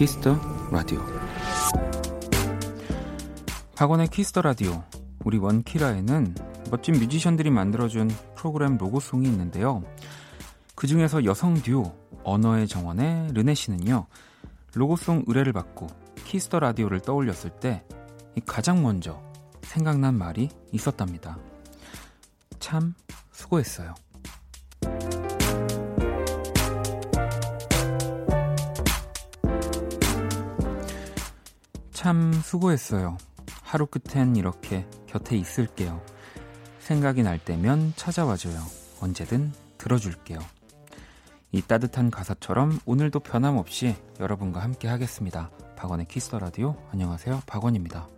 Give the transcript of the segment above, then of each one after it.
키스 더 라디오 박원의 키스 더 라디오 우리 원키라에는 멋진 뮤지션들이 만들어준 프로그램 로고송이 있는데요. 그 중에서 여성 듀오 언어의 정원의 르네 씨는요. 로고송 의뢰를 받고 키스 더 라디오를 떠올렸을 때 가장 먼저 생각난 말이 있었답니다. 참 수고했어요. 참 수고했어요. 하루 끝엔 이렇게 곁에 있을게요. 생각이 날 때면 찾아와줘요. 언제든 들어줄게요. 이 따뜻한 가사처럼 오늘도 변함없이 여러분과 함께 하겠습니다. 박원의 키스 더 라디오. 안녕하세요. 박원입니다.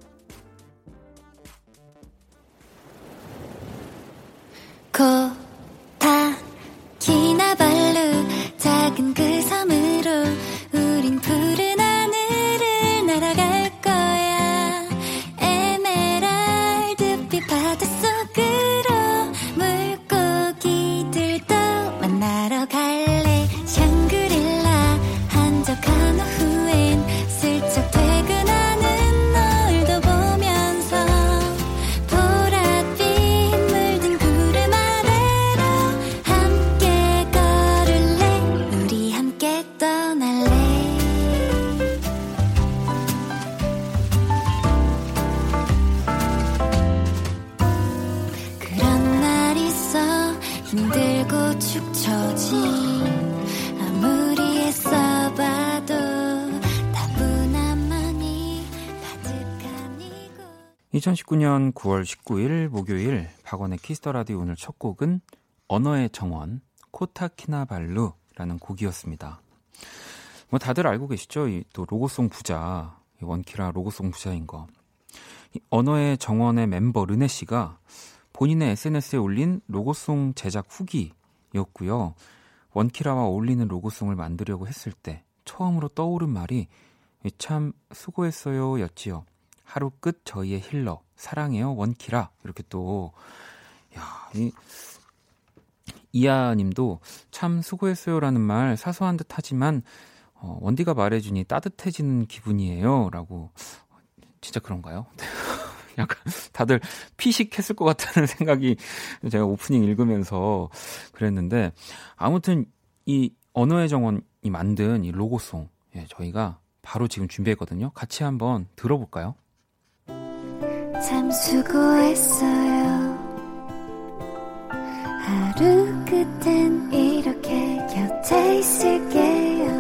2019년 9월 19일 목요일 박원의 키스 더 라디오 오늘 첫 곡은 언어의 정원 코타키나발루라는 곡이었습니다. 뭐 다들 알고 계시죠? 이또 로고송 부자 이 원키라 로고송 부자인 거. 이 언어의 정원의 멤버 르네 씨가 본인의 SNS에 올린 로고송 제작 후기였고요. 원키라와 어울리는 로고송을 만들려고 했을 때 처음으로 떠오른 말이 이참 수고했어요 였지요. 하루 끝 저희의 힐러 사랑해요 원키라 이렇게 또 야, 이 이하 님도 참 수고했어요라는 말 사소한 듯 하지만 어, 원디가 말해주니 따뜻해지는 기분이에요 라고 진짜 그런가요? 약간 다들 피식했을 것 같다는 생각이 제가 오프닝 읽으면서 그랬는데 아무튼 이 언어의 정원이 만든 이 로고송 예, 저희가 바로 지금 준비했거든요. 같이 한번 들어볼까요? 참 수고했어요. 하루 끝엔 이렇게 곁에 있을게요.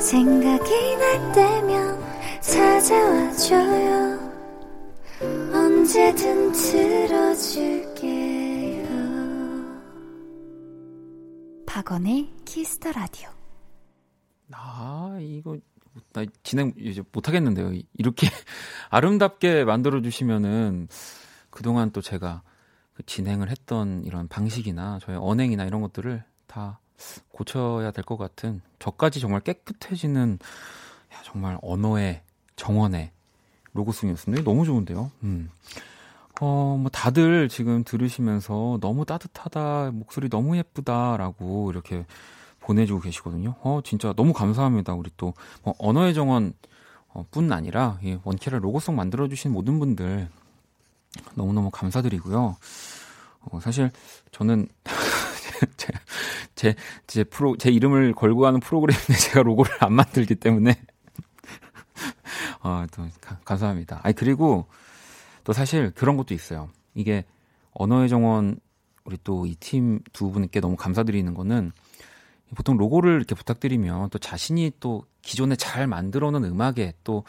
생각이 날 때면 찾아와줘요. 언제든 들어줄게요. 박원의 키스 더 라디오. 아, 이거 나 진행 이제 못 하겠는데요. 이렇게 아름답게 만들어 주시면은 그동안 또 제가 그 진행을 했던 이런 방식이나 저의 언행이나 이런 것들을 다 고쳐야 될 것 같은 저까지 정말 깨끗해지는 야, 정말 언어의 정원의 로고송이었습니다. 너무 좋은데요. 음. 어, 뭐 다들 지금 들으시면서 너무 따뜻하다, 목소리 너무 예쁘다라고 이렇게 보내주고 계시거든요. 어, 진짜 너무 감사합니다. 우리 또, 뭐 언어의 정원, 어, 뿐 아니라, 이 원키라 로고송 만들어주신 모든 분들, 너무너무 감사드리고요. 어, 사실, 저는, 제, 제, 제 프로, 제 이름을 걸고 하는 프로그램에 제가 로고를 안 만들기 때문에, 어, 또, 가, 감사합니다. 아니, 그리고, 또 사실 그런 것도 있어요. 이게, 언어의 정원, 우리 또 이 팀 두 분께 너무 감사드리는 거는, 보통 로고를 이렇게 부탁드리면 또 자신이 또 기존에 잘 만들어 놓은 음악에 또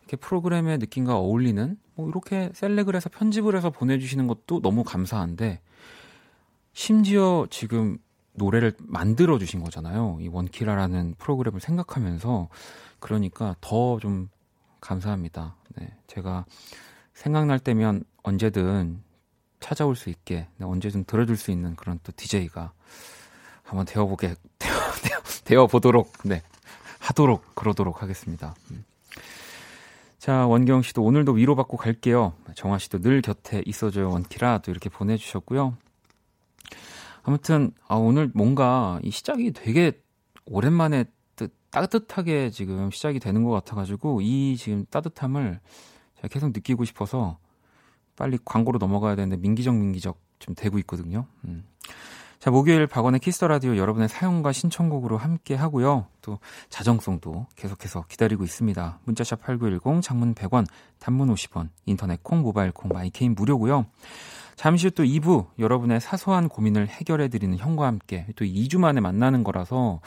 이렇게 프로그램의 느낌과 어울리는 뭐 이렇게 셀렉을 해서 편집을 해서 보내주시는 것도 너무 감사한데 심지어 지금 노래를 만들어 주신 거잖아요. 이 원키라라는 프로그램을 생각하면서 그러니까 더 좀 감사합니다. 네, 제가 생각날 때면 언제든 찾아올 수 있게 네, 언제든 들어줄 수 있는 그런 또 DJ가 한번 되어보게 되어, 되어, 되어 보도록 네 하도록 그러도록 하겠습니다. 음. 자 원경 씨도 오늘도 위로받고 갈게요. 정화 씨도 늘 곁에 있어줘요 원키라 또 이렇게 보내주셨고요. 아무튼 아, 오늘 뭔가 이 시작이 되게 오랜만에 뜨, 따뜻하게 지금 시작이 되는 것 같아가지고 이 지금 따뜻함을 제가 계속 느끼고 싶어서 빨리 광고로 넘어가야 되는데 민기적 민기적 좀 되고 있거든요. 음. 자, 목요일 박원의 키스 더 라디오 여러분의 사연과 신청곡으로 함께 하고요. 또 자정송도 계속해서 기다리고 있습니다. 문자샵 8910 장문 100원, 단문 50원, 인터넷 콩, 모바일 콩, My K는 무료고요. 잠시 후 또 2부 여러분의 사소한 고민을 해결해 드리는 형과 함께 또 2주 만에 만나는 거라서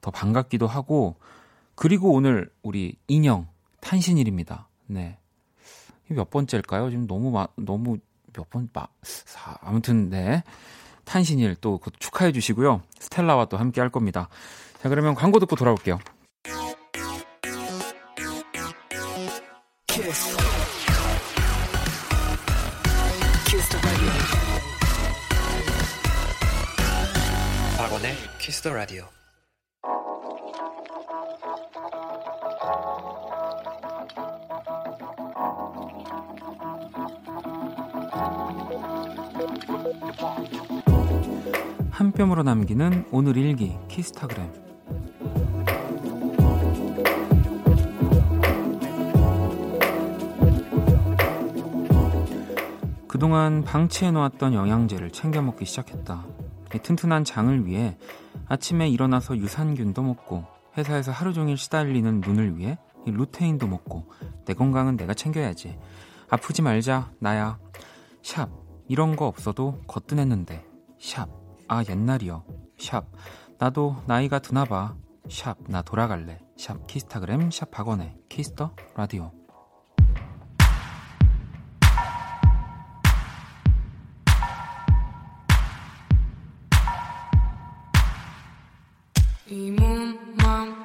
더 반갑기도 하고 그리고 오늘 우리 인형 탄신일입니다. 네. 몇 번째일까요? 지금 너무 마, 너무 몇 번, 마, 사, 아무튼, 네. 탄신일 또 축하해 주시고요. 스텔라와 또 함께 할 겁니다. 자, 그러면 광고 듣고 돌아올게요. 박원의 키스 더 라디오. 한 뼘으로 남기는 오늘 일기 키스타그램 그동안 방치해놓았던 영양제를 챙겨 먹기 시작했다. 튼튼한 장을 위해 아침에 일어나서 유산균도 먹고 회사에서 하루 종일 시달리는 눈을 위해 루테인도 먹고 내 건강은 내가 챙겨야지. 아프지 말자 나야. 샵 이런 거 없어도 거뜬했는데 샵 아, 옛날이여. 샵. 나도 나이가 드나봐. 샵. 나 돌아갈래. 샵. 키스타그램. 샵. 박원의 키스 더 라디오. 오혁과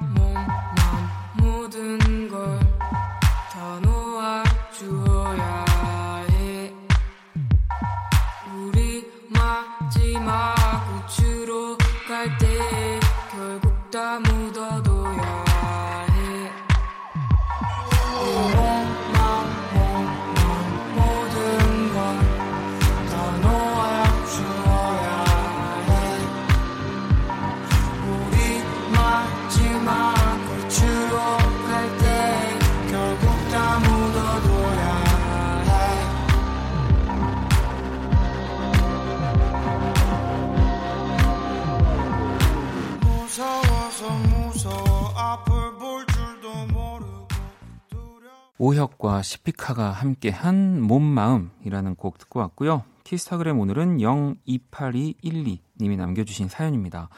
시피카가 함께한 몸마음이라는 곡 듣고 왔고요. 키스타그램 오늘은 028212님이 남겨주신 사연입니다.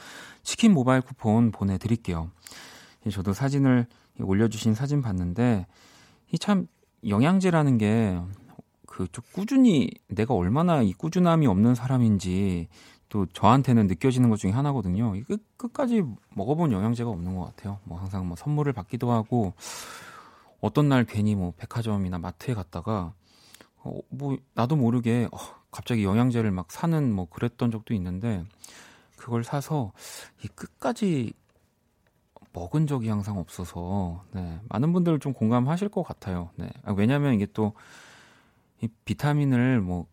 치킨 모바일 쿠폰 보내드릴게요. 저도 사진을 올려주신 사진 봤는데 이 참 영양제라는 게 그 좀 꾸준히 내가 얼마나 이 꾸준함이 없는 사람인지 또 저한테는 느껴지는 것 중에 하나거든요. 끝, 끝까지 먹어본 영양제가 없는 것 같아요. 뭐 항상 뭐 선물을 받기도 하고 어떤 날 괜히 뭐 백화점이나 마트에 갔다가 어, 뭐 나도 모르게 어, 갑자기 영양제를 막 사는 뭐 그랬던 적도 있는데 그걸 사서 이 끝까지 먹은 적이 항상 없어서 네, 많은 분들 좀 공감하실 것 같아요. 네. 아, 왜냐하면 이게 또 이 비타민을 뭐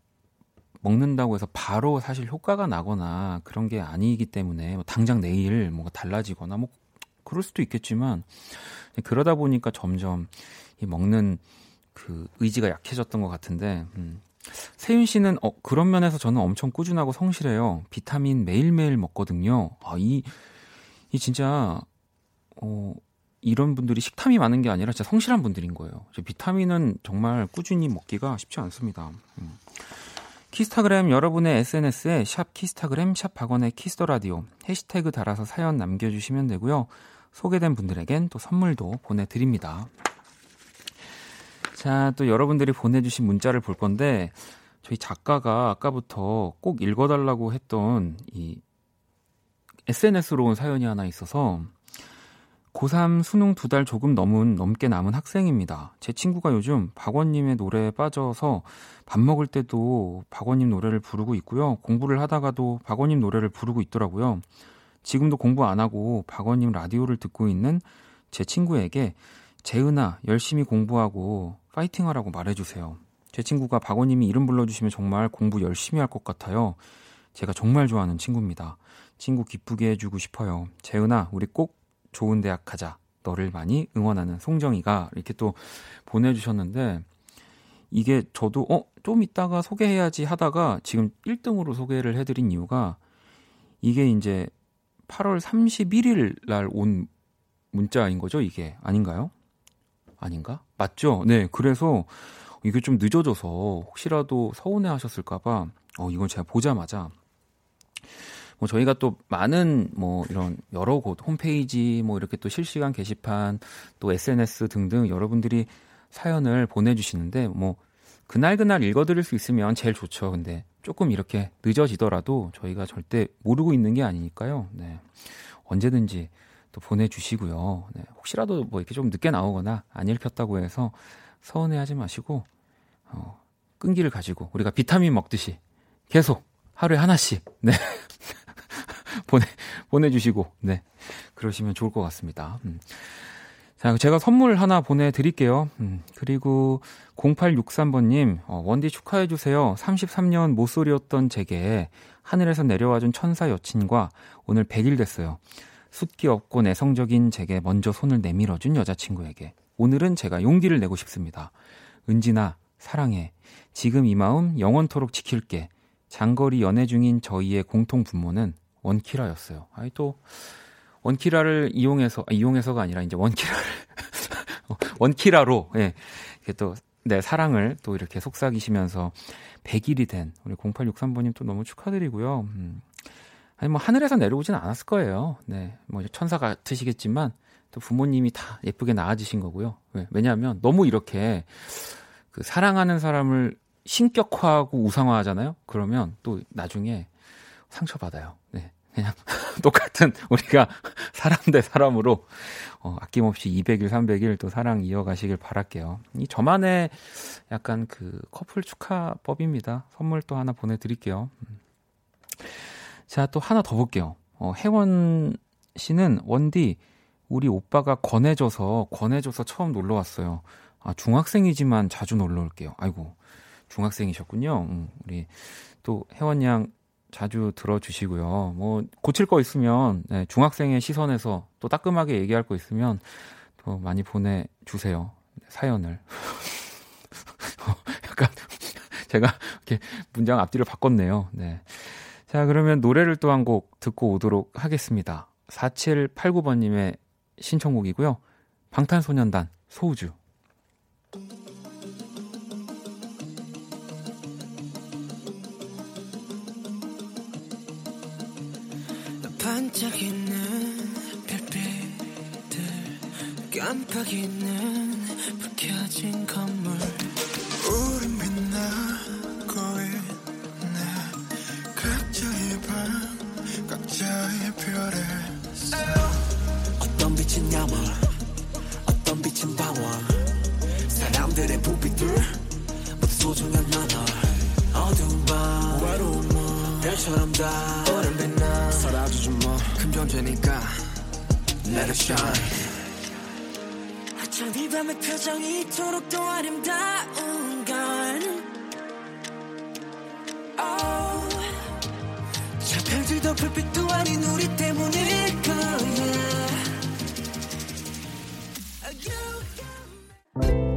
먹는다고 해서 바로 사실 효과가 나거나 그런 게 아니기 때문에 뭐 당장 내일 뭔가 달라지거나 뭐 그럴 수도 있겠지만 그러다 보니까 점점 이 먹는 그 의지가 약해졌던 것 같은데 음. 세윤 씨는 어, 그런 면에서 저는 엄청 꾸준하고 성실해요. 비타민 매일매일 먹거든요. 아, 이, 이 진짜, 어, 이런 분들이 식탐이 많은 게 아니라 진짜 성실한 분들인 거예요. 비타민은 정말 꾸준히 먹기가 쉽지 않습니다. 음. 키스타그램 여러분의 SNS에 샵 키스타그램 샵 박원의 키스 더 라디오 해시태그 달아서 사연 남겨주시면 되고요. 소개된 분들에겐 또 선물도 보내드립니다. 자, 또 여러분들이 보내주신 문자를 볼 건데, 저희 작가가 아까부터 꼭 읽어달라고 했던 이 SNS로 온 사연이 하나 있어서, 고3 수능 두 달 조금 넘은 넘게 남은 학생입니다. 제 친구가 요즘 박원님의 노래에 빠져서 밥 먹을 때도 박원님 노래를 부르고 있고요. 공부를 하다가도 박원님 노래를 부르고 있더라고요. 지금도 공부 안 하고 박원님 라디오를 듣고 있는 제 친구에게 재은아 열심히 공부하고 파이팅 하라고 말해주세요. 제 친구가 박원님이 이름 불러주시면 정말 공부 열심히 할 것 같아요. 제가 정말 좋아하는 친구입니다. 친구 기쁘게 해주고 싶어요. 재은아, 우리 꼭 좋은 대학 가자. 너를 많이 응원하는 송정이가 이렇게 또 보내주셨는데 이게 저도 어, 좀 이따가 소개해야지 하다가 지금 1등으로 소개를 해드린 이유가 이게 이제 8월 31일 날 온 문자인 거죠, 이게. 아닌가요? 아닌가? 맞죠? 네, 그래서 이게 좀 늦어져서 혹시라도 서운해 하셨을까봐, 어, 이건 제가 보자마자, 뭐 저희가 또 많은 뭐 이런 여러 곳, 홈페이지, 뭐 이렇게 또 실시간 게시판, 또 SNS 등등 여러분들이 사연을 보내주시는데, 뭐, 그날그날 읽어드릴 수 있으면 제일 좋죠. 근데 조금 이렇게 늦어지더라도 저희가 절대 모르고 있는 게 아니니까요. 네. 언제든지 또 보내주시고요. 네. 혹시라도 뭐 이렇게 좀 늦게 나오거나 안 읽혔다고 해서 서운해하지 마시고 어, 끈기를 가지고 우리가 비타민 먹듯이 계속 하루에 하나씩 네 보내 보내주시고 네 그러시면 좋을 것 같습니다. 음. 자, 제가 선물 하나 보내드릴게요. 음, 그리고 0863번님, 어, 원디 축하해주세요. 33년 모쏠이었던 제게 하늘에서 내려와준 천사 여친과 오늘 100일 됐어요. 숫기 없고 내성적인 제게 먼저 손을 내밀어준 여자친구에게 오늘은 제가 용기를 내고 싶습니다. 은진아, 사랑해. 지금 이 마음 영원토록 지킬게. 장거리 연애 중인 저희의 공통 분모는 원키라였어요. 아이 또 원키라를 이용해서 아, 이용해서가 아니라 이제 원키라를 원키라로 예. 이렇게 또 네, 사랑을 또 이렇게 속삭이시면서 100일이 된 우리 0863번님 또 너무 축하드리고요. 음. 아니 뭐 하늘에서 내려오진 않았을 거예요. 네. 뭐 천사 같으시겠지만 또 부모님이 다 예쁘게 낳아주신 거고요. 왜? 왜냐하면 너무 이렇게 그 사랑하는 사람을 신격화하고 우상화하잖아요. 그러면 또 나중에 상처받아요. 네. 그냥 똑같은 우리가 사람 대 사람으로 어, 아낌없이 200일, 300일 또 사랑 이어가시길 바랄게요. 이 저만의 약간 그 커플 축하법입니다. 선물 또 하나 보내드릴게요. 음. 자, 또 하나 더 볼게요. 어, 혜원 씨는 원디 우리 오빠가 권해줘서 권해줘서 처음 놀러 왔어요. 아, 중학생이지만 자주 놀러 올게요. 아이고, 중학생이셨군요. 음, 우리 또 혜원 양 자주 들어주시고요. 뭐 고칠 거 있으면 네, 중학생의 시선에서 또 따끔하게 얘기할 거 있으면 또 많이 보내주세요. 사연을. 약간 제가 이렇게 문장 앞뒤를 바꿨네요. 네. 자, 그러면 노래를 또 한 곡 듣고 오도록 하겠습니다. 4789번님의 신청곡이고요. 방탄소년단 소우주. 반짝이는 별빛들 깜빡이는 불 켜진 건물. 우린 빛나고 있네. 각자의 방 각자의 별에 어떤 빛은 야망 어떤 빛은 방황. 사람들의 부비들 모두 소중한 나널 어두운 밤 외로운 밤 별처럼 다. 오랜 빛나 사라지지 뭐큰 존재니까 Let it shine. 어쩜 이 밤의 표정이 이토록 더 아름다운 건 oh, 저 별들도 불빛도 아닌 우리 때문일 거야.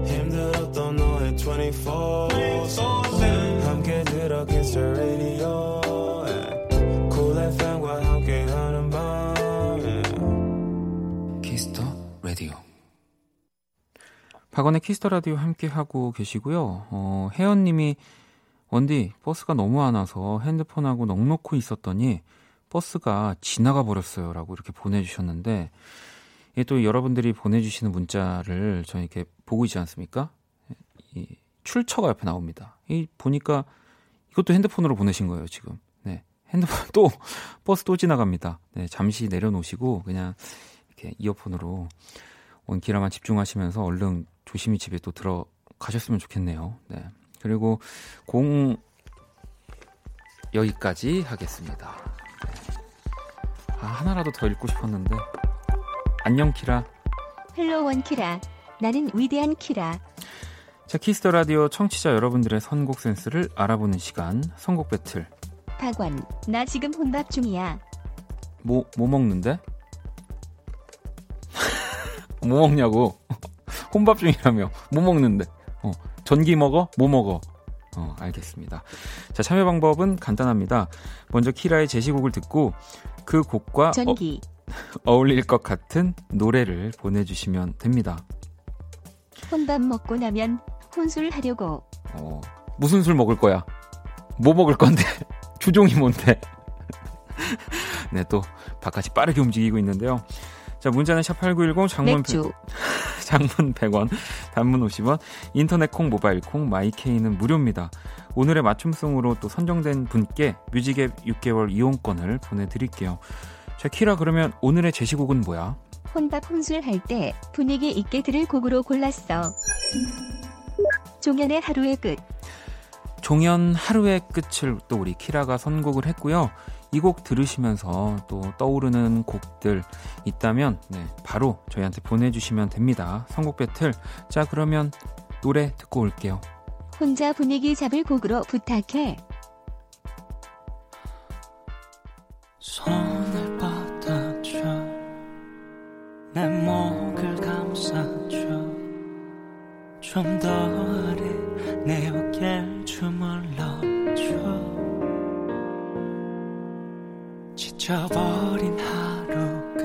힘들었던 너의 24 박원의 키스 더 라디오 함께 하고 계시고요. 어, 혜연 님이 원디 버스가 너무 안 와서 핸드폰하고 넋 놓고 있었더니 버스가 지나가 버렸어요라고 이렇게 보내 주셨는데 이게 또 여러분들이 보내 주시는 문자를 저는 이렇게 보고 있지 않습니까? 이 출처가 옆에 나옵니다. 이 보니까 이것도 핸드폰으로 보내신 거예요 지금. 네, 핸드폰 또 버스 또 지나갑니다. 네, 잠시 내려놓으시고 그냥 이렇게 이어폰으로 원키라만 집중하시면서 얼른 조심히 집에 또 들어가셨으면 좋겠네요. 네. 그리고 공 여기까지 하겠습니다. 네. 아, 하나라도 더 읽고 싶었는데 안녕 키라. Hello 원키라. 나는 위대한 키라. 자 키스 더 라디오 청취자 여러분들의 선곡 센스를 알아보는 시간 선곡 배틀. 박원, 나 지금 혼밥 중이야. 뭐, 뭐 먹는데? 뭐 먹냐고. 혼밥 중이라며. 뭐 먹는데? 어, 전기 먹어? 뭐 먹어? 어, 알겠습니다. 자, 참여 방법은 간단합니다. 먼저 키라의 제시곡을 듣고 그 곡과 전기. 어, 어울릴 것 같은 노래를 보내주시면 됩니다. 혼밥 먹고 나면 혼술 하려고. 어, 무슨 술 먹을 거야? 뭐 먹을 건데? 주종이 뭔데? 네, 또 바깥이 빠르게 움직이고 있는데요. 자, 문자는 샵8910 장문 맥주. 장문 100원, 단문 50원, 인터넷 콩, 모바일 콩, 마이케이는 무료입니다. 오늘의 맞춤송으로 또 선정된 분께 뮤직앱 6개월 이용권을 보내 드릴게요. 자, 키라 그러면 오늘의 제시곡은 뭐야? 혼밥 혼술 할 때 분위기 있게 들을 곡으로 골랐어. 종현의 하루의 끝. 종현 하루의 끝을 또 우리 키라가 선곡을 했고요. 이 곡 들으시면서 또 떠오르는 곡들 있다면 네, 바로 저희한테 보내주시면 됩니다. 선곡 배틀. 자 그러면 노래 듣고 올게요. 혼자 분위기 잡을 곡으로 부탁해. 손을 뻗어줘 내 목을 감싸줘 좀 더 아래 내 어깨 지쳐버린 하루 끝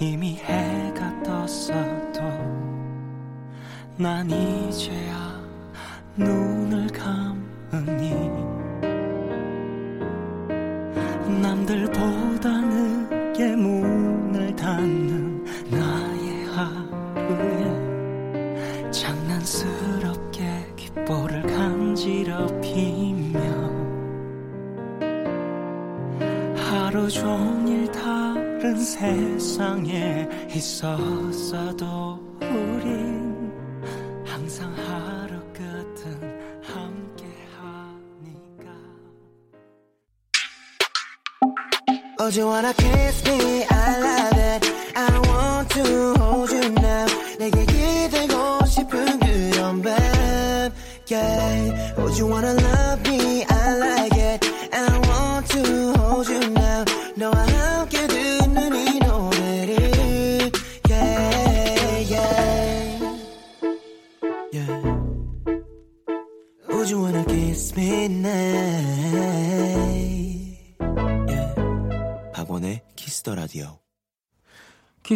이미 해가 떴어도 난 이제야 눈을 감으 세상에 있었어도 우린 항상 하루 끝은 함께 하니까 Oh, do you wanna kiss me?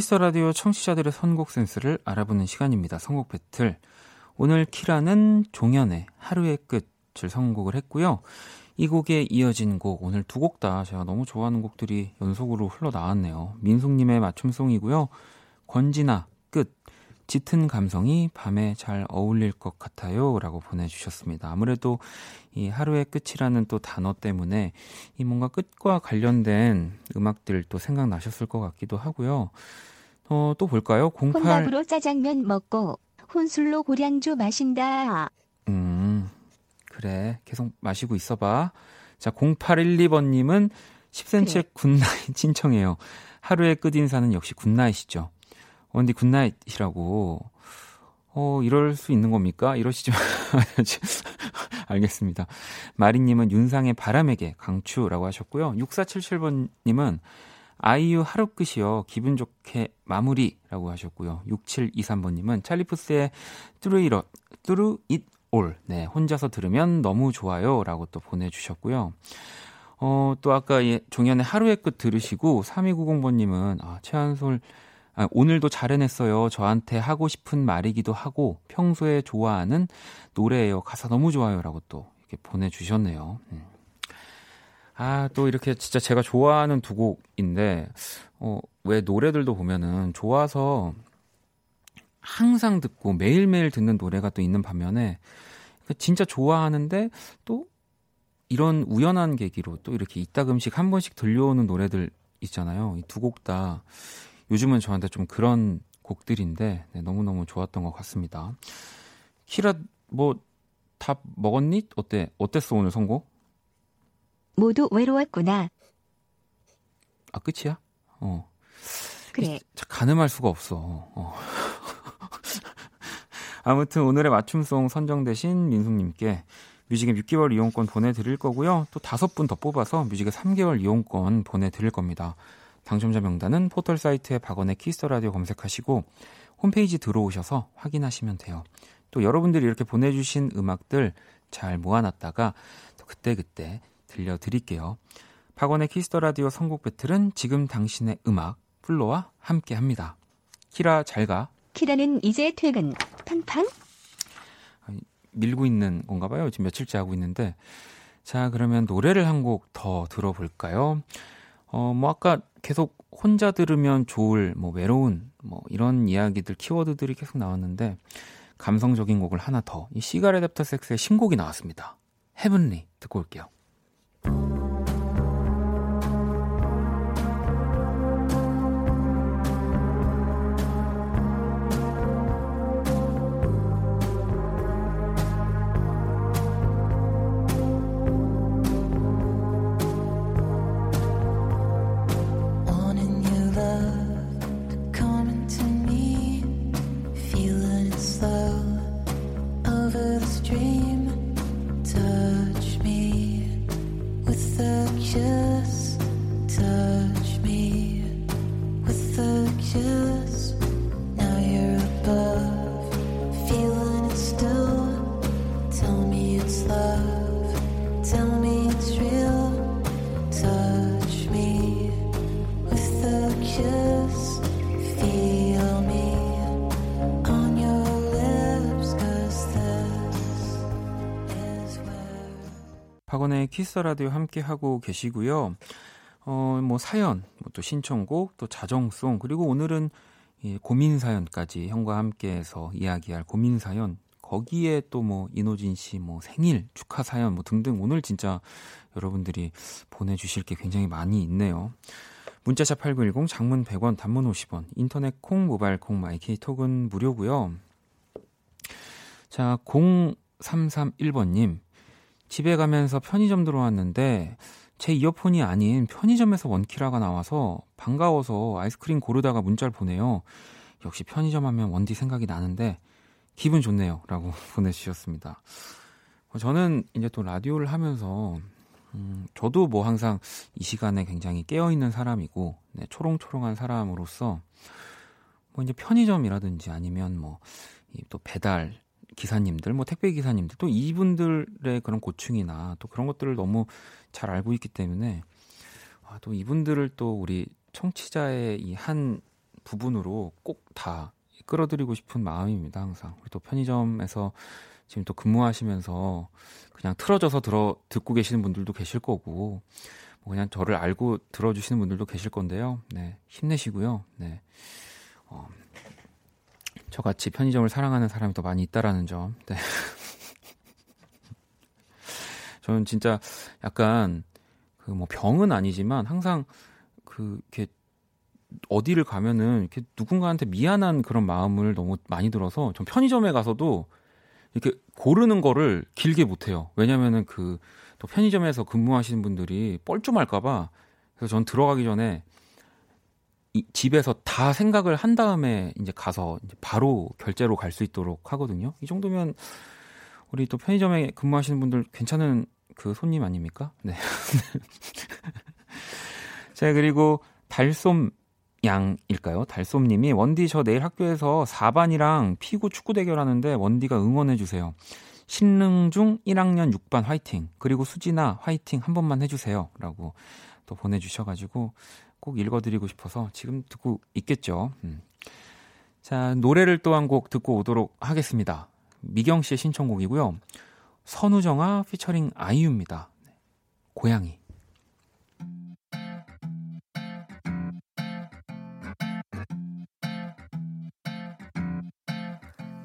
키스 더 라디오 청취자들의 선곡 센스를 알아보는 시간입니다. 선곡 배틀. 오늘 키라는 종현의 하루의 끝을 선곡을 했고요. 이 곡에 이어진 곡 오늘 두 곡 다 제가 너무 좋아하는 곡들이 연속으로 흘러나왔네요. 민숙님의 맞춤송이고요. 권진아 끝 짙은 감성이 밤에 잘 어울릴 것 같아요 라고 보내주셨습니다. 아무래도 이 하루의 끝이라는 또 단어 때문에 이 뭔가 끝과 관련된 음악들 또 생각나셨을 것 같기도 하고요. 어, 또 볼까요? 08 혼밥으로 짜장면 먹고 혼술로 고량주 마신다. 음, 그래. 계속 마시고 있어 봐. 자, 0812번 님은 10cm 그래. good night 신청해요. 하루의 끝인사는 역시 good night이죠. 원디 good night이라고. 어, 이럴 수 있는 겁니까? 이러시지 마야지. 알겠습니다. 마리님은 윤상의 바람에게 강추라고 하셨고요. 6477번님은 아이유 하루 끝이요. 기분 좋게 마무리라고 하셨고요. 6723번님은 찰리푸스의 뚜루 이러, 뚜루 잇 올. 네, 혼자서 들으면 너무 좋아요. 라고 또 보내주셨고요. 어, 또 아까 이 종현의 하루의 끝 들으시고 3290번님은 아, 최한솔 아, 오늘도 잘 해냈어요. 저한테 하고 싶은 말이기도 하고 평소에 좋아하는 노래예요. 가사 너무 좋아요. 라고 또 이렇게 보내주셨네요. 음. 아, 또 이렇게 진짜 제가 좋아하는 두 곡인데, 어, 왜 노래들도 보면은 좋아서 항상 듣고 매일매일 듣는 노래가 또 있는 반면에 진짜 좋아하는데 또 이런 우연한 계기로 또 이렇게 이따금씩 한 번씩 들려오는 노래들 있잖아요. 이 두 곡 다 요즘은 저한테 좀 그런 곡들인데 네, 너무너무 좋았던 것 같습니다. 키라 뭐 다 먹었니? 어때? 어땠어 오늘 선곡? 모두 외로웠구나. 아 끝이야? 어. 그래. 참 가늠할 수가 없어. 어. 아무튼 오늘의 맞춤송 선정되신 민숙님께 뮤직의 6개월 이용권 보내드릴 거고요. 또 다섯 분 더 뽑아서 뮤직의 3개월 이용권 보내드릴 겁니다. 당첨자 명단은 포털 사이트에 박원의 키스 더 라디오 검색하시고 홈페이지 들어오셔서 확인하시면 돼요. 또 여러분들이 이렇게 보내주신 음악들 잘 모아놨다가 또 그때그때 들려드릴게요. 박원의 키스 더 라디오 선곡 battle은 지금 당신의 음악 플로와 함께 합니다. 키라 잘 가. 키라는 이제 퇴근. 팡팡. 밀고 있는 건가 봐요. 지금 며칠째 하고 있는데. 자, 그러면 노래를 한 곡 더 들어볼까요? 어, 뭐 아까 계속 혼자 들으면 좋을 뭐 외로운 뭐 이런 이야기들 키워드들이 계속 나왔는데 감성적인 곡을 하나 더. 이 시가레 랩터 섹스의 신곡이 나왔습니다. 헤븐리 듣고 올게요. 박 키스 더 라디오 함께 하고 계시고요. 어, 뭐 사연, 뭐 또 신청곡, 또 자정송, 그리고 오늘은 이 고민 사연까지 형과 함께해서 이야기할 고민 사연. 거기에 또 뭐 인호진 씨 뭐 생일 축하 사연 뭐 등등 오늘 진짜 여러분들이 보내주실 게 굉장히 많이 있네요. 문자 샵 8910 장문 100원 단문 50원 인터넷 콩 모바일 콩 마이케이 톡은 무료고요. 자 0331번님 집에 가면서 편의점 들어왔는데 제 이어폰이 아닌 편의점에서 원키라가 나와서 반가워서 아이스크림 고르다가 문자를 보내요. 역시 편의점 하면 원디 생각이 나는데 기분 좋네요. 라고 보내주셨습니다. 저는 이제 또 라디오를 하면서 음, 저도 뭐 항상 이 시간에 굉장히 깨어있는 사람이고 네, 초롱초롱한 사람으로서 뭐 이제 편의점이라든지 아니면 뭐 또 배달 기사님들, 뭐 택배 기사님들 또 이분들의 그런 고충이나 또 그런 것들을 너무 잘 알고 있기 때문에 아, 또 이분들을 또 우리 청취자의 이 한 부분으로 꼭 다 끌어들이고 싶은 마음입니다. 항상 우리 또 편의점에서 지금 또 근무하시면서 그냥 틀어져서 들어 듣고 계시는 분들도 계실 거고 뭐 그냥 저를 알고 들어주시는 분들도 계실 건데요. 네 힘내시고요. 네. 어, 저같이 편의점을 사랑하는 사람이 더 많이 있다라는 점. 네. 저는 진짜 약간 그 뭐 병은 아니지만 항상 그 이렇게 어디를 가면은 이렇게 누군가한테 미안한 그런 마음을 너무 많이 들어서 전 편의점에 가서도 이렇게 고르는 거를 길게 못 해요. 왜냐면은 그 또 편의점에서 근무하시는 분들이 뻘쭘할까 봐 그래서 전 들어가기 전에 이 집에서 다 생각을 한 다음에 이제 가서 이제 바로 결제로 갈 수 있도록 하거든요. 이 정도면 우리 또 편의점에 근무하시는 분들 괜찮은 그 손님 아닙니까? 네. 자, 그리고 달솜 양일까요? 달솜님이 원디 저 내일 학교에서 4반이랑 피구 축구 대결하는데 원디가 응원해 주세요. 신릉 중 1학년 6반 화이팅. 그리고 수지나 화이팅 한 번만 해주세요.라고 또 보내주셔가지고 꼭 읽어드리고 싶어서 지금 듣고 있겠죠. 음. 자, 노래를 또 한 곡 듣고 오도록 하겠습니다. 미경 씨의 신청곡이고요. 선우정아 피처링 아이유입니다. 네. 고양이.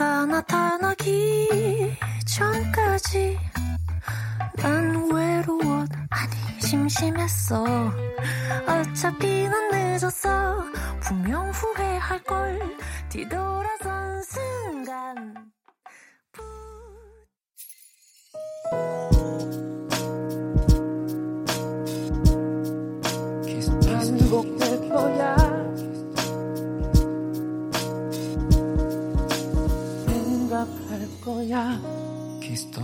네가 나타나기 전까지 난 외로워 아니 심심했어. 어차피 난 늦었어. 분명 후회할걸. 뒤돌아선 순간. 반 거야 키스 더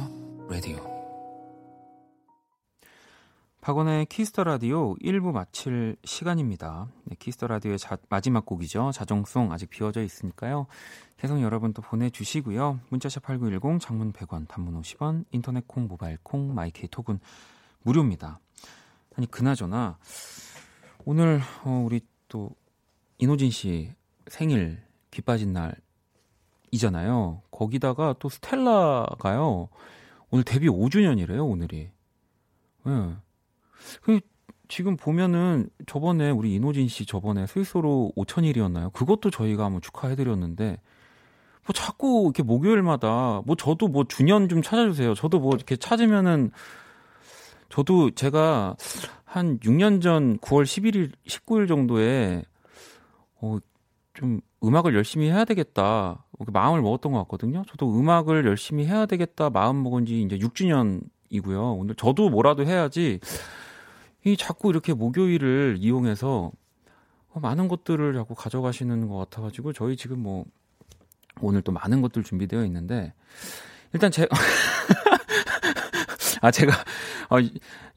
라디오. 박원의 키스 더 라디오 1부 마칠 시간입니다. 네, 키스 더 라디오의 자, 마지막 곡이죠. 자정송 아직 비워져 있으니까요. 계속 여러분 또 보내주시고요. 문자 샵 8910 장문 100원 단문 50원 인터넷 콩 모바일 콩 마이케이 톡은 무료입니다. 아니 그나저나 오늘 어, 우리 또 인호진 씨 생일 비 빠진 날 이잖아요. 거기다가 또 스텔라가요. 오늘 데뷔 5주년이래요, 오늘이. 예. 네. 그 지금 보면은 저번에 우리 이노진 씨 저번에 스위스로 5천일이었나요? 그것도 저희가 한번 축하해 드렸는데 뭐 자꾸 이렇게 목요일마다 뭐 저도 뭐 주년 좀 찾아주세요. 저도 뭐 이렇게 찾으면은 저도 제가 한 6년 전 9월 11일, 19일 정도에 어, 좀 음악을 열심히 해야 되겠다. 마음을 먹었던 것 같거든요. 저도 음악을 열심히 해야 되겠다. 마음 먹은 지 이제 6주년이고요. 오늘 저도 뭐라도 해야지. 이 자꾸 이렇게 목요일을 이용해서 많은 것들을 자꾸 가져가시는 것 같아가지고 저희 지금 뭐 오늘 또 많은 것들 준비되어 있는데 일단 제 아, 제가, 어,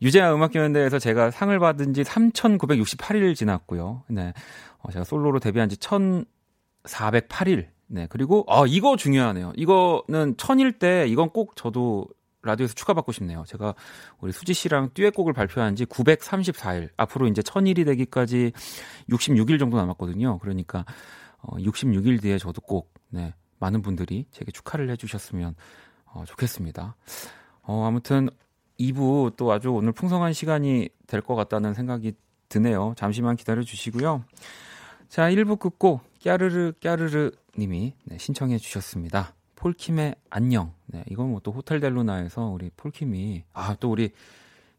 유재하 음악경연대회에서 제가 상을 받은 지 3,968일 지났고요. 네. 어, 제가 솔로로 데뷔한 지 1,408일. 네. 그리고, 어, 이거 중요하네요. 이거는 1000일 때, 이건 꼭 저도 라디오에서 추가받고 싶네요. 제가 우리 수지 씨랑 듀엣곡을 발표한 지 934일. 앞으로 이제 1000일이 되기까지 66일 정도 남았거든요. 그러니까, 어, 66일 뒤에 저도 꼭, 네. 많은 분들이 제게 축하를 해주셨으면 어, 좋겠습니다. 어, 아무튼 2부 또 아주 오늘 풍성한 시간이 될 것 같다는 생각이 드네요. 잠시만 기다려 주시고요. 자, 1부 끝고 까르르 까르르 님이 네, 신청해 주셨습니다. 폴킴의 안녕. 네, 이건 뭐 또 호텔 델루나에서 우리 폴킴이 아, 또 우리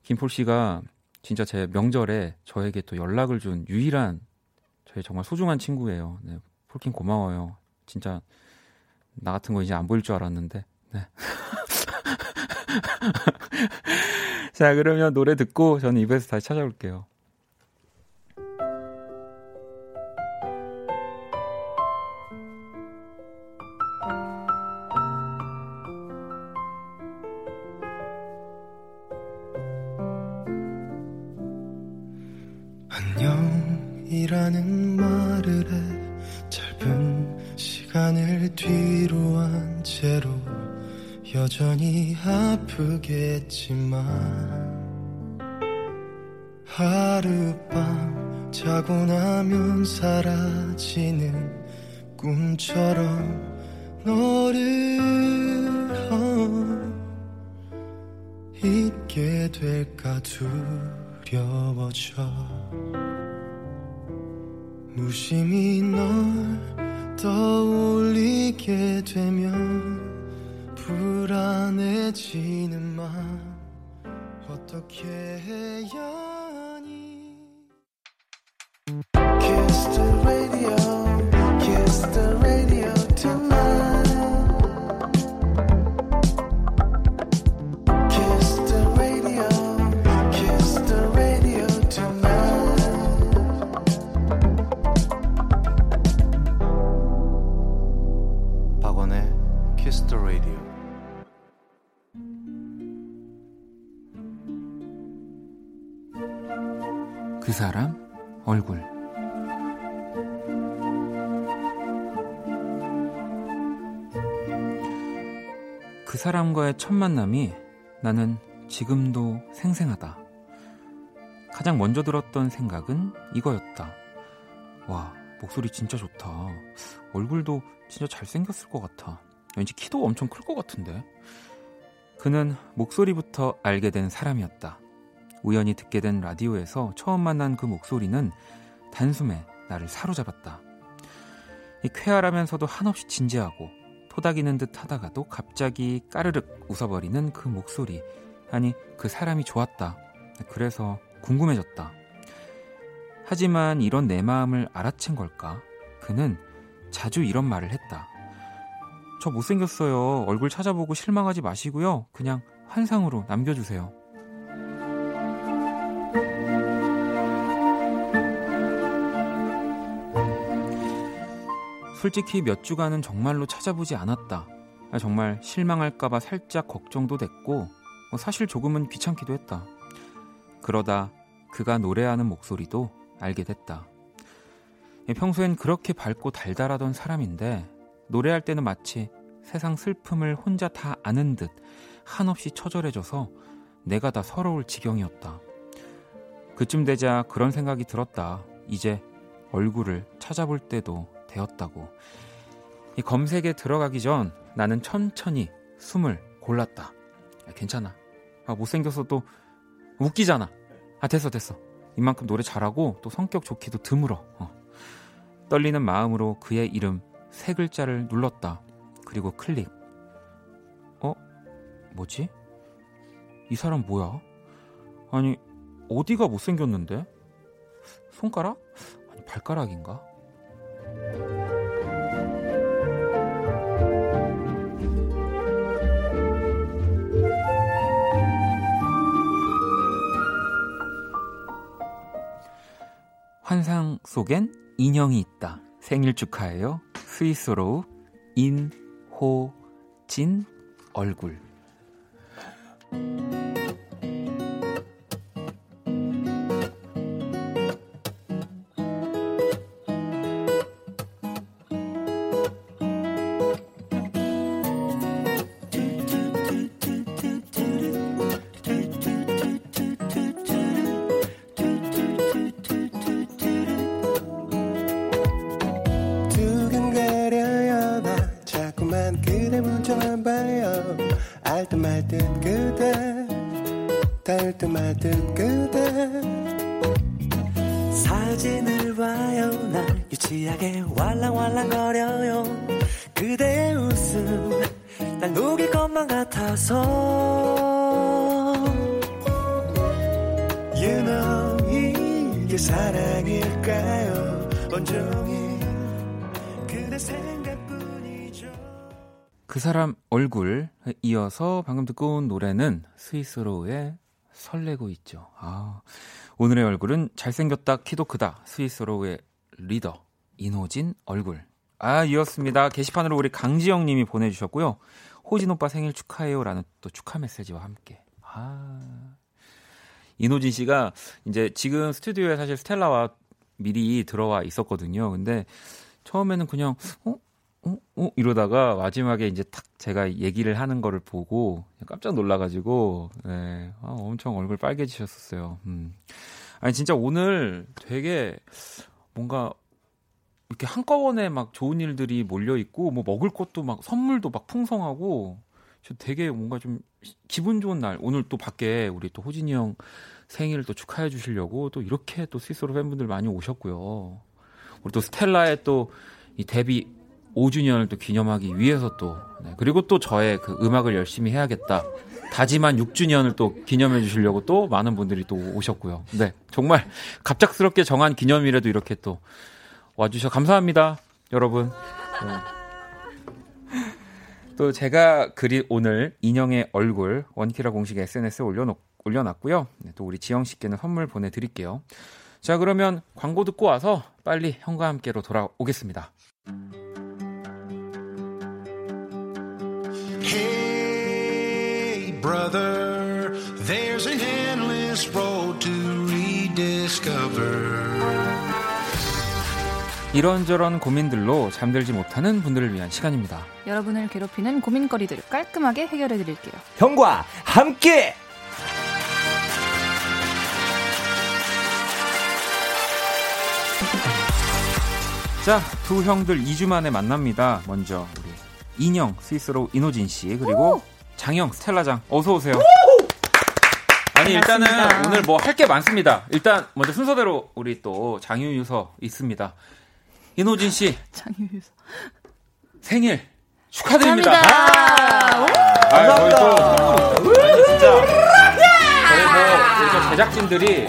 김폴 씨가 진짜 제 명절에 저에게 또 연락을 준 유일한 저희 정말 소중한 친구예요. 네, 폴킴 고마워요. 진짜 나 같은 거 이제 안 보일 줄 알았는데. 네. 자, 그러면 노래 듣고 저는 입에서 다시 찾아올게요. 아프겠지만 하룻밤 자고 나면 사라지는 꿈처럼 너를 어, 잊게 될까 두려워져 무심히 널 떠올리게 되면 불안해지는 마음. 어떻게 해야 사람과의 첫 만남이 나는 지금도 생생하다. 가장 먼저 들었던 생각은 이거였다. 와, 목소리 진짜 좋다. 얼굴도 진짜 잘생겼을 것 같아. 왠지 키도 엄청 클 것 같은데. 그는 목소리부터 알게 된 사람이었다. 우연히 듣게 된 라디오에서 처음 만난 그 목소리는 단숨에 나를 사로잡았다. 이 쾌활하면서도 한없이 진지하고 토닥이는 듯 하다가도 갑자기 까르륵 웃어버리는 그 목소리. 아니, 그 사람이 좋았다. 그래서 궁금해졌다. 하지만 이런 내 마음을 알아챈 걸까? 그는 자주 이런 말을 했다. 저 못생겼어요. 얼굴 찾아보고 실망하지 마시고요. 그냥 환상으로 남겨주세요. 솔직히 몇 주간은 정말로 찾아보지 않았다. 아, 정말 실망할까봐 살짝 걱정도 됐고, 뭐 사실 조금은 귀찮기도 했다. 그러다 그가 노래하는 목소리도 알게 됐다. 예, 평소엔 그렇게 밝고 달달하던 사람인데, 노래할 때는 마치 세상 슬픔을 혼자 다 아는 듯 한없이 처절해져서 내가 다 서러울 지경이었다. 그쯤 되자 그런 생각이 들었다. 이제 얼굴을 찾아볼 때도 되었다고. 이 검색에 들어가기 전 나는 천천히 숨을 골랐다. 야, 괜찮아. 아, 못생겨서도 웃기잖아. 아, 됐어, 됐어. 이만큼 노래 잘하고 또 성격 좋기도 드물어. 어. 떨리는 마음으로 그의 이름 세 글자를 눌렀다. 그리고 클릭. 어? 뭐지? 이 사람 뭐야? 아니, 어디가 못생겼는데? 손가락? 아니, 발가락인가? 환상 속엔 인형이 있다. 생일 축하해요. 스위스로우 인호진 얼굴. 이어서 방금 듣고 온 노래는 스윗소로우의 설레고 있죠. 아, 오늘의 얼굴은 잘생겼다 키도 크다 스윗소로우의 리더 인호진 얼굴. 아 이었습니다. 게시판으로 우리 강지영 님이 보내주셨고요. 호진 오빠 생일 축하해요 라는 또 축하 메시지와 함께. 아 인호진 씨가 이제 지금 스튜디오에 사실 스텔라와 미리 들어와 있었거든요. 근데 처음에는 그냥 어? 어? 어? 이러다가 마지막에 이제 탁 제가 얘기를 하는 거를 보고 깜짝 놀라가지고 네. 아, 엄청 얼굴 빨개지셨었어요. 음. 아니 진짜 오늘 되게 뭔가 이렇게 한꺼번에 막 좋은 일들이 몰려 있고 뭐 먹을 것도 막 선물도 막 풍성하고 저 되게 뭔가 좀 기분 좋은 날 오늘 또 밖에 우리 또 호진이 형 생일을 또 축하해 주시려고 또 이렇게 또 스위스로 팬분들 많이 오셨고요. 우리 또 스텔라의 또 이 데뷔 5주년을 또 기념하기 위해서 또 네, 그리고 또 저의 그 음악을 열심히 해야겠다 다짐한 6주년을 또 기념해 주시려고 또 많은 분들이 또 오셨고요. 네 정말 갑작스럽게 정한 기념일에도 이렇게 또 와주셔 감사합니다 여러분. 네. 또 제가 그리 오늘 인형의 얼굴 원키라 공식 SNS에 올려놓, 올려놨고요. 네, 또 우리 지영 씨께는 선물 보내드릴게요. 자 그러면 광고 듣고 와서 빨리 형과 함께로 돌아오겠습니다. Brother, there's an endless road to rediscover. 이런저런 고민들로 잠들지 못하는 분들을 위한 시간입니다. 여러분을 괴롭히는 고민거리들을 깔끔하게 해결해 드릴게요. 형과 함께 자, 두 형들 2주 만에 만납니다. 먼저 우리 인형 스위스로 이노진 씨 그리고 장형 스텔라장 어서 오세요. 아니 일단은 반갑습니다. 오늘 뭐 할 게 많습니다. 일단 먼저 순서대로 우리 또 장유유서 있습니다. 이노진 씨 장유유서. 생일 축하드립니다. 감사합니다. 아, 저희 또 아니, 진짜 그래서 우리 저 제작진들이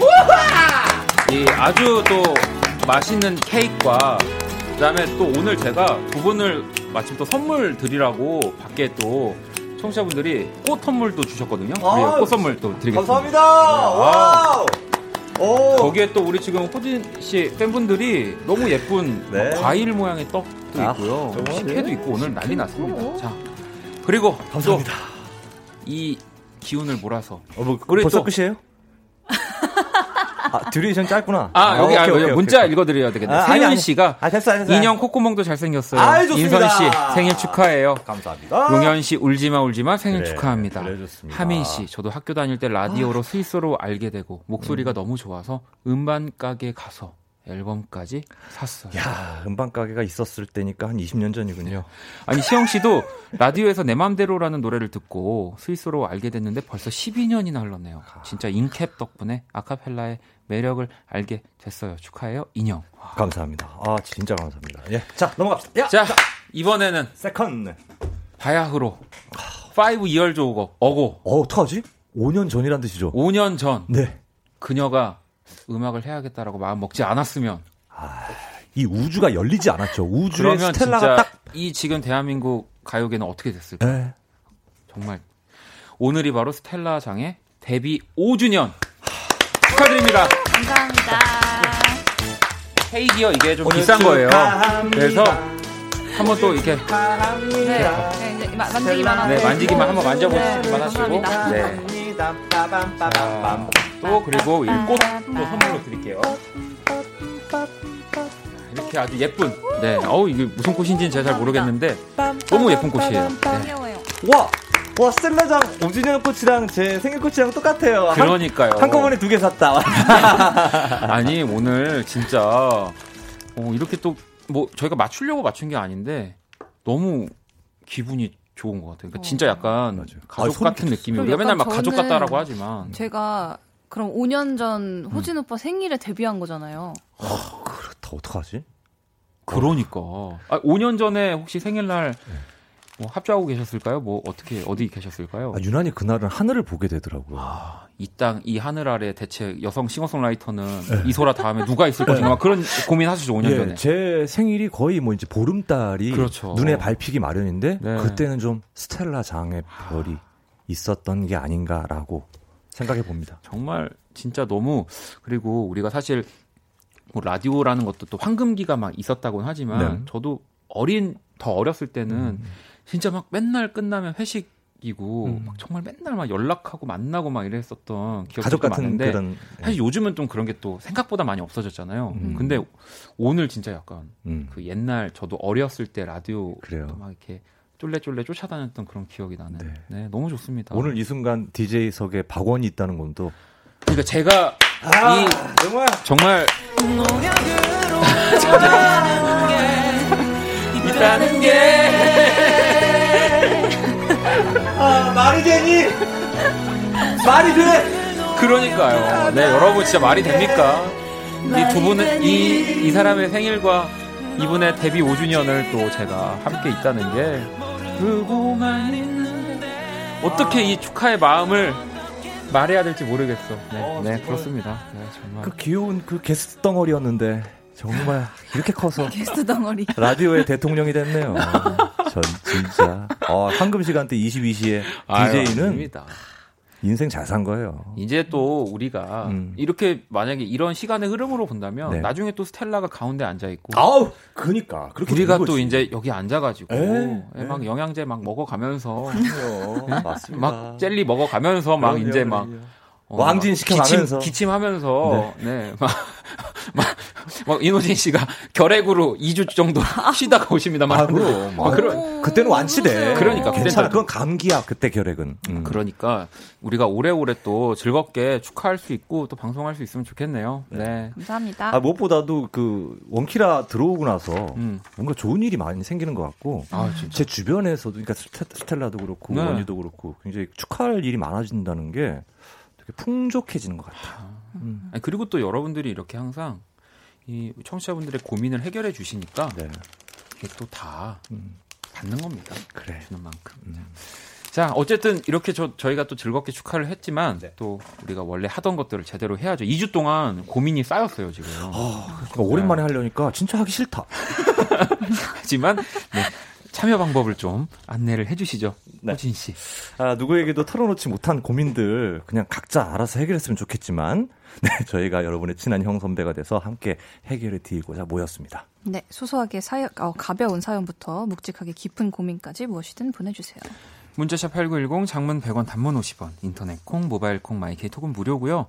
이 아주 또 맛있는 케이크와 그다음에 또 오늘 제가 두 분을 마침 또 선물 드리라고 밖에 또 청취자분들이 꽃 선물도 주셨거든요. 아, 꽃 선물 또 드리겠습니다. 감사합니다. 아. wow. 오. 거기에 또 우리 지금 호진 씨 팬분들이 너무 예쁜 네. 뭐 과일 모양의 떡도 아, 있고요. 식혜도 있고 오늘 난리 났습니다. 자 그리고 감사합니다. 이 기운을 몰아서 어, 뭐, 우리 벌써 또- 끝이에요? 아, duration 짧구나. 아 여기 아, 오케이, 오케이, 문자 오케이. 읽어드려야 되겠네. 아, 세윤. 씨가 아, 됐어, 됐어. 인 형 콧구멍도 잘생겼어요. 아이, 좋습니다. 인선 씨 생일 축하해요. 감사합니다. 용현 씨 울지마 울지마 생일 그래, 축하합니다. 그래, 좋습니다. 하민 씨 저도 학교 다닐 때 라디오로 스윗소로우 알게 되고 목소리가 음. 너무 좋아서 음반 가게 가서 앨범까지 샀어요. 야, 음반 가게가 있었을 때니까 한 20년 전이군요. 아니 시영 씨도 라디오에서 내 맘대로라는 노래를 듣고 스윗소로우 알게 됐는데 벌써 12년이나 흘렀네요. 진짜 인캡 덕분에 아카펠라의 매력을 알게 됐어요. 축하해요. 인 형. 감사합니다. 아, 진짜 감사합니다. 예. 자, 넘어갑시다. 야, 자, 이번에는 second. 바야흐로 5 years ago ago 어, 어떡하지? 5년 전이란 뜻이죠. 5년 전 네. 그녀가 음악을 해야겠다라고 마음 먹지 않았으면 이 우주가 열리지 않았죠. 우주의 그러면 스텔라가 진짜 딱이 지금 대한민국 가요계는 어떻게 됐을까? 네. 정말 오늘이 바로 스텔라 장의 데뷔 5주년 축하드립니다. 감사합니다. 케이크요 이게 좀 비싼 거예요. 그래서 한번 또 이렇게 네. 네, 이제 마- 만지기만 하고. 네, 만지기만 한번 만져보시기만 네, 하시고 감사합니다. 네. 자, 또 그리고 이꽃또 선물로 드릴게요. 이렇게 아주 예쁜 네 어우 이게 무슨 꽃인지는 제가 잘 모르겠는데 너무 예쁜 꽃이에요. 네. 귀여워요. 와, 와 스텔라장 5주년 꽃이랑 제 생일 꽃이랑 똑같아요. 한- 그러니까요. 한꺼번에 두 개 샀다. 아니 오늘 진짜 어, 이렇게 또 뭐 저희가 맞추려고 맞춘 게 아닌데 너무 기분이 좋은 것 같아요. 그러니까 진짜 약간 맞아요. 가족 아, 같은 느낌이 우리가 맨날 막 가족 같다라고 하지만 제가 그럼 5년 전 호진 오빠 생일에 데뷔한 거잖아요. 그렇다 어떡하지? 그러니까 아, 5년 전에 혹시 생일날 뭐 합주하고 계셨을까요? 뭐 어떻게 어디 계셨을까요? 아, 유난히 그날은 하늘을 보게 되더라고요. 아, 이땅 이 하늘 아래 대체 여성 싱어송라이터는 이소라 다음에 누가 있을 것인가 막 그런 고민하시죠 5년 예, 전에. 제 생일이 거의 뭐 이제 보름달이 그렇죠. 눈에 밟히기 마련인데 네. 그때는 좀 스텔라 장의 별이 있었던 게 아닌가라고 생각해 봅니다. 정말 진짜 너무 그리고 우리가 사실 뭐 라디오라는 것도 또 황금기가 막 있었다고는 하지만 네. 저도 어린 더 어렸을 때는 진짜 막 맨날 끝나면 회식 이고 음. 막 정말 맨날 막 연락하고 만나고 막 이랬었던 기억이 가족 같은 많은데 그런 사실 요즘은 좀 그런 게 또 생각보다 많이 없어졌잖아요. 음. 근데 오늘 진짜 약간 음, 그 옛날 저도 어렸을 때 라디오. 막 이렇게 쫄래쫄래 쫓아다녔던 그런 기억이 나는. 네. 네, 너무 좋습니다. 오늘 이 순간 DJ석에 박원이 있다는 건 또 그러니까 제가 이 정말 정말 있다는 게 아, 말이 되니 말이 돼. 그러니까요. 네, 여러분 진짜 말이 됩니까? 이 두 분은 이, 이 사람의 생일과 이분의 데뷔 5주년을 또 제가 함께 있다는 게 그고만 있는데 어떻게 이 축하의 마음을 말해야 될지 모르겠어. 네, 네 그렇습니다. 네, 정말. 그 귀여운 그 게스트 덩어리였는데 정말 이렇게 커서 게스트 덩어리. 라디오의 대통령이 됐네요. 전 진짜 어, 황금 시간대 22시에 아유, DJ는 아닙니다. 인생 잘 산 거예요. 이제 또 우리가 음. 이렇게 만약에 이런 시간의 흐름으로 본다면 네. 나중에 또 스텔라가 가운데 앉아 있고 아우, 그니까 그렇게 우리가 된또 거지. 이제 여기 앉아가지고 에, 예, 막 영양제 막 먹어가면서. 맞습니다. 막 젤리 먹어가면서 막 그럼요, 이제 막 그럼요. 어, 왕진 막 시켜가면서. 기침, 기침 하면서 네. 막, 막, 막 이노진 씨가 결핵으로 2주 정도 쉬다가 오십니다만 아, 그럼. 막 그런 그때는 완치돼. 그러니까, 괜찮아. 그건 감기야. 그때 결핵은. 음. 그러니까 우리가 오래오래 또 즐겁게 축하할 수 있고 또 방송할 수 있으면 좋겠네요. 네. 감사합니다. 아, 무엇보다도 그 원키라 들어오고 나서 음. 뭔가 좋은 일이 많이 생기는 것 같고 아, 진짜. 제 주변에서도 그러니까 스텔, 스텔라도 그렇고 네. 원희도 그렇고 굉장히 축하할 일이 많아진다는 게 되게 풍족해지는 것 같아요. 음. 아니, 그리고 또 여러분들이 이렇게 항상 이 청취자분들의 고민을 해결해 주시니까 네. 이게 또다 음. 받는 겁니다. 그래. 주는 만큼. 자, 어쨌든 이렇게 저, 저희가 또 즐겁게 축하를 했지만 네. 또 우리가 원래 하던 것들을 제대로 해야죠. 2주 동안 고민이 쌓였어요, 지금. 그러니까 오랜만에 하려니까 진짜 하기 싫다. 하지만 네, 참여 방법을 좀 안내를 해 주시죠. 네. 호진 씨. 아, 누구에게도 털어놓지 못한 고민들 그냥 각자 알아서 해결했으면 좋겠지만 네, 저희가 여러분의 친한 형 선배가 돼서 함께 해결해 드리고자 모였습니다. 네, 소소하게 사연, 어, 가벼운 사연부터 묵직하게 깊은 고민까지 무엇이든 보내주세요. 문자샵 8910 장문 100원 단문 50원 인터넷 콩 모바일 콩 마이케이 톡은 무료고요.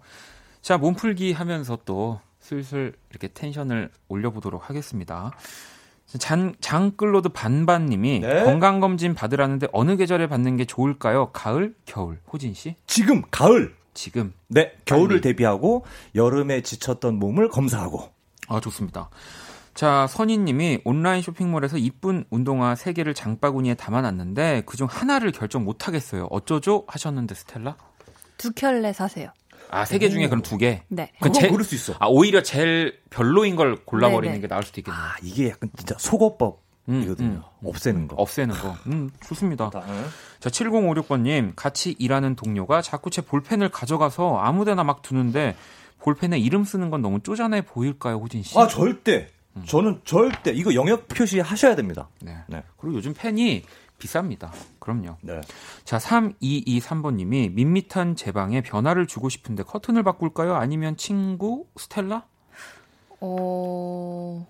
자, 몸풀기 하면서 또 슬슬 이렇게 텐션을 올려보도록 하겠습니다. 장, 장클로드 반반님이 네. 건강검진 받으라는데 어느 계절에 받는 게 좋을까요? 가을, 겨울. 호진 씨? 지금 가을. 지금. 네, 겨울을 빨리. 대비하고 여름에 지쳤던 몸을 검사하고. 아, 좋습니다. 자, 선희님이 온라인 쇼핑몰에서 이쁜 운동화 3개를 장바구니에 담아놨는데 그중 하나를 결정 못하겠어요. 어쩌죠? 하셨는데 스텔라? 두 켤레 사세요. 아, 3개 중에 그럼 2개? 네. 그건 제- 고를 수 있어. 아, 오히려 제일 별로인 걸 골라버리는 네네. 게 나을 수도 있겠네요. 아, 이게 약간 진짜 속어법 이거든요. 음, 음. 없애는 거. 없애는 거. 음, 좋습니다. 응? 자, 7056번님, 같이 일하는 동료가 자꾸 제 볼펜을 가져가서 아무 데나 막 두는데 볼펜에 이름 쓰는 건 너무 쪼잔해 보일까요, 호진 씨? 아, 절대. 저는 절대 이거 영역 표시 하셔야 됩니다. 네. 네. 그리고 요즘 펜이 비쌉니다. 그럼요. 네. 자, 3223번님이 밋밋한 제 방에 변화를 주고 싶은데 커튼을 바꿀까요? 아니면 친구 스텔라? 어,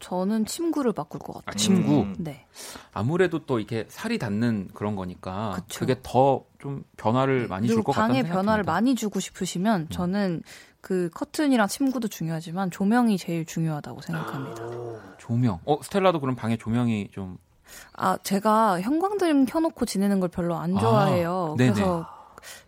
저는 침구를 바꿀 것 같아요. 아, 친구. 음. 네. 아무래도 또 이렇게 살이 닿는 그런 거니까 그쵸. 그게 더 좀 변화를 많이 줄 것 같다는 방에 생각이 변화를. 음. 많이 주고 싶으시면 저는 그 커튼이랑 침구도 중요하지만 조명이 제일 중요하다고 생각합니다. 조명. 어, 스텔라도 그럼 방에 조명이 좀 아, 제가 형광등 켜놓고 지내는 걸 별로 안 아, 좋아해요. 네네. 그래서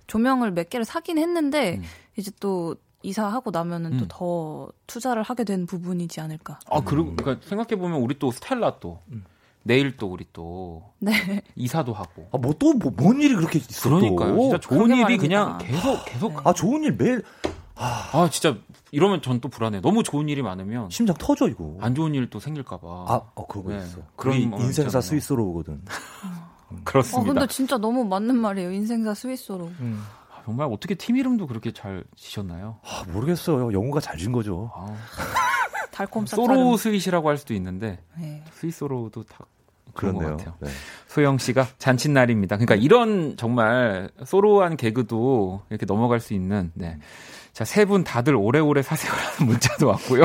조명을 몇 개를 사긴 했는데 음. 이제 또 이사하고 나면은 음. 또더 투자를 하게 된 부분이지 않을까. 아, 그리고 그러니까 생각해 보면 우리 또 스텔라 또 음. 내일 또 우리 또 네. 이사도 하고. 아, 뭐또뭐뭔 일이 그렇게 있어? 그러니까요. 또. 진짜 좋은 일이 말입니다. 그냥 계속 계속 아, 좋은 일 매일 아, 진짜 이러면 전 또 불안해. 너무 좋은 일이 많으면 심장 터져 이거. 안 좋은 일 또 생길까 봐. 아, 어, 그거 네. 있어. 그런 인생사. 스위스로거든. 어, 그렇습니다. 근데 진짜 너무 맞는 말이에요. 인생사 스위스로. 아, 정말 어떻게 팀 이름도 그렇게 잘 지셨나요? 아, 모르겠어요. 영어가 잘 진 거죠. 아, 달콤 쌉 소로 스윗이라고 할 수도 있는데 네. 스위스로도 다 그런 것 그렇네요. 같아요. 네. 소영 씨가 잔칫날입니다. 그러니까 이런 정말 소로한 개그도 이렇게 넘어갈 수 있는 네. 자, 세 분 다들 오래오래 사세요라는 문자도 왔고요.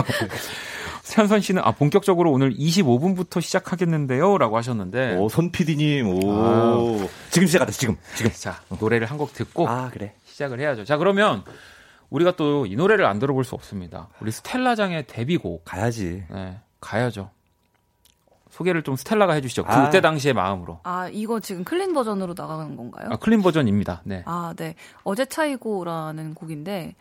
현선 씨는 아 본격적으로 오늘 25분부터 시작하겠는데요라고 하셨는데 오, 손 PD님, 오. 아유. 지금 시작하자, 지금. 지금. 자, 노래를 한 곡 듣고 아, 그래. 시작을 해야죠. 자, 그러면 우리가 또 이 노래를 안 들어볼 수 없습니다. 우리 스텔라장의 데뷔곡 가야지. 네, 가야죠. 소개를 좀 스텔라가 해주시죠. 아. 그때 당시의 마음으로. 아, 이거 지금 clean 버전으로 나가는 건가요? 아, clean 버전입니다. 네. 아, 네. 어제 차이고라는 곡인데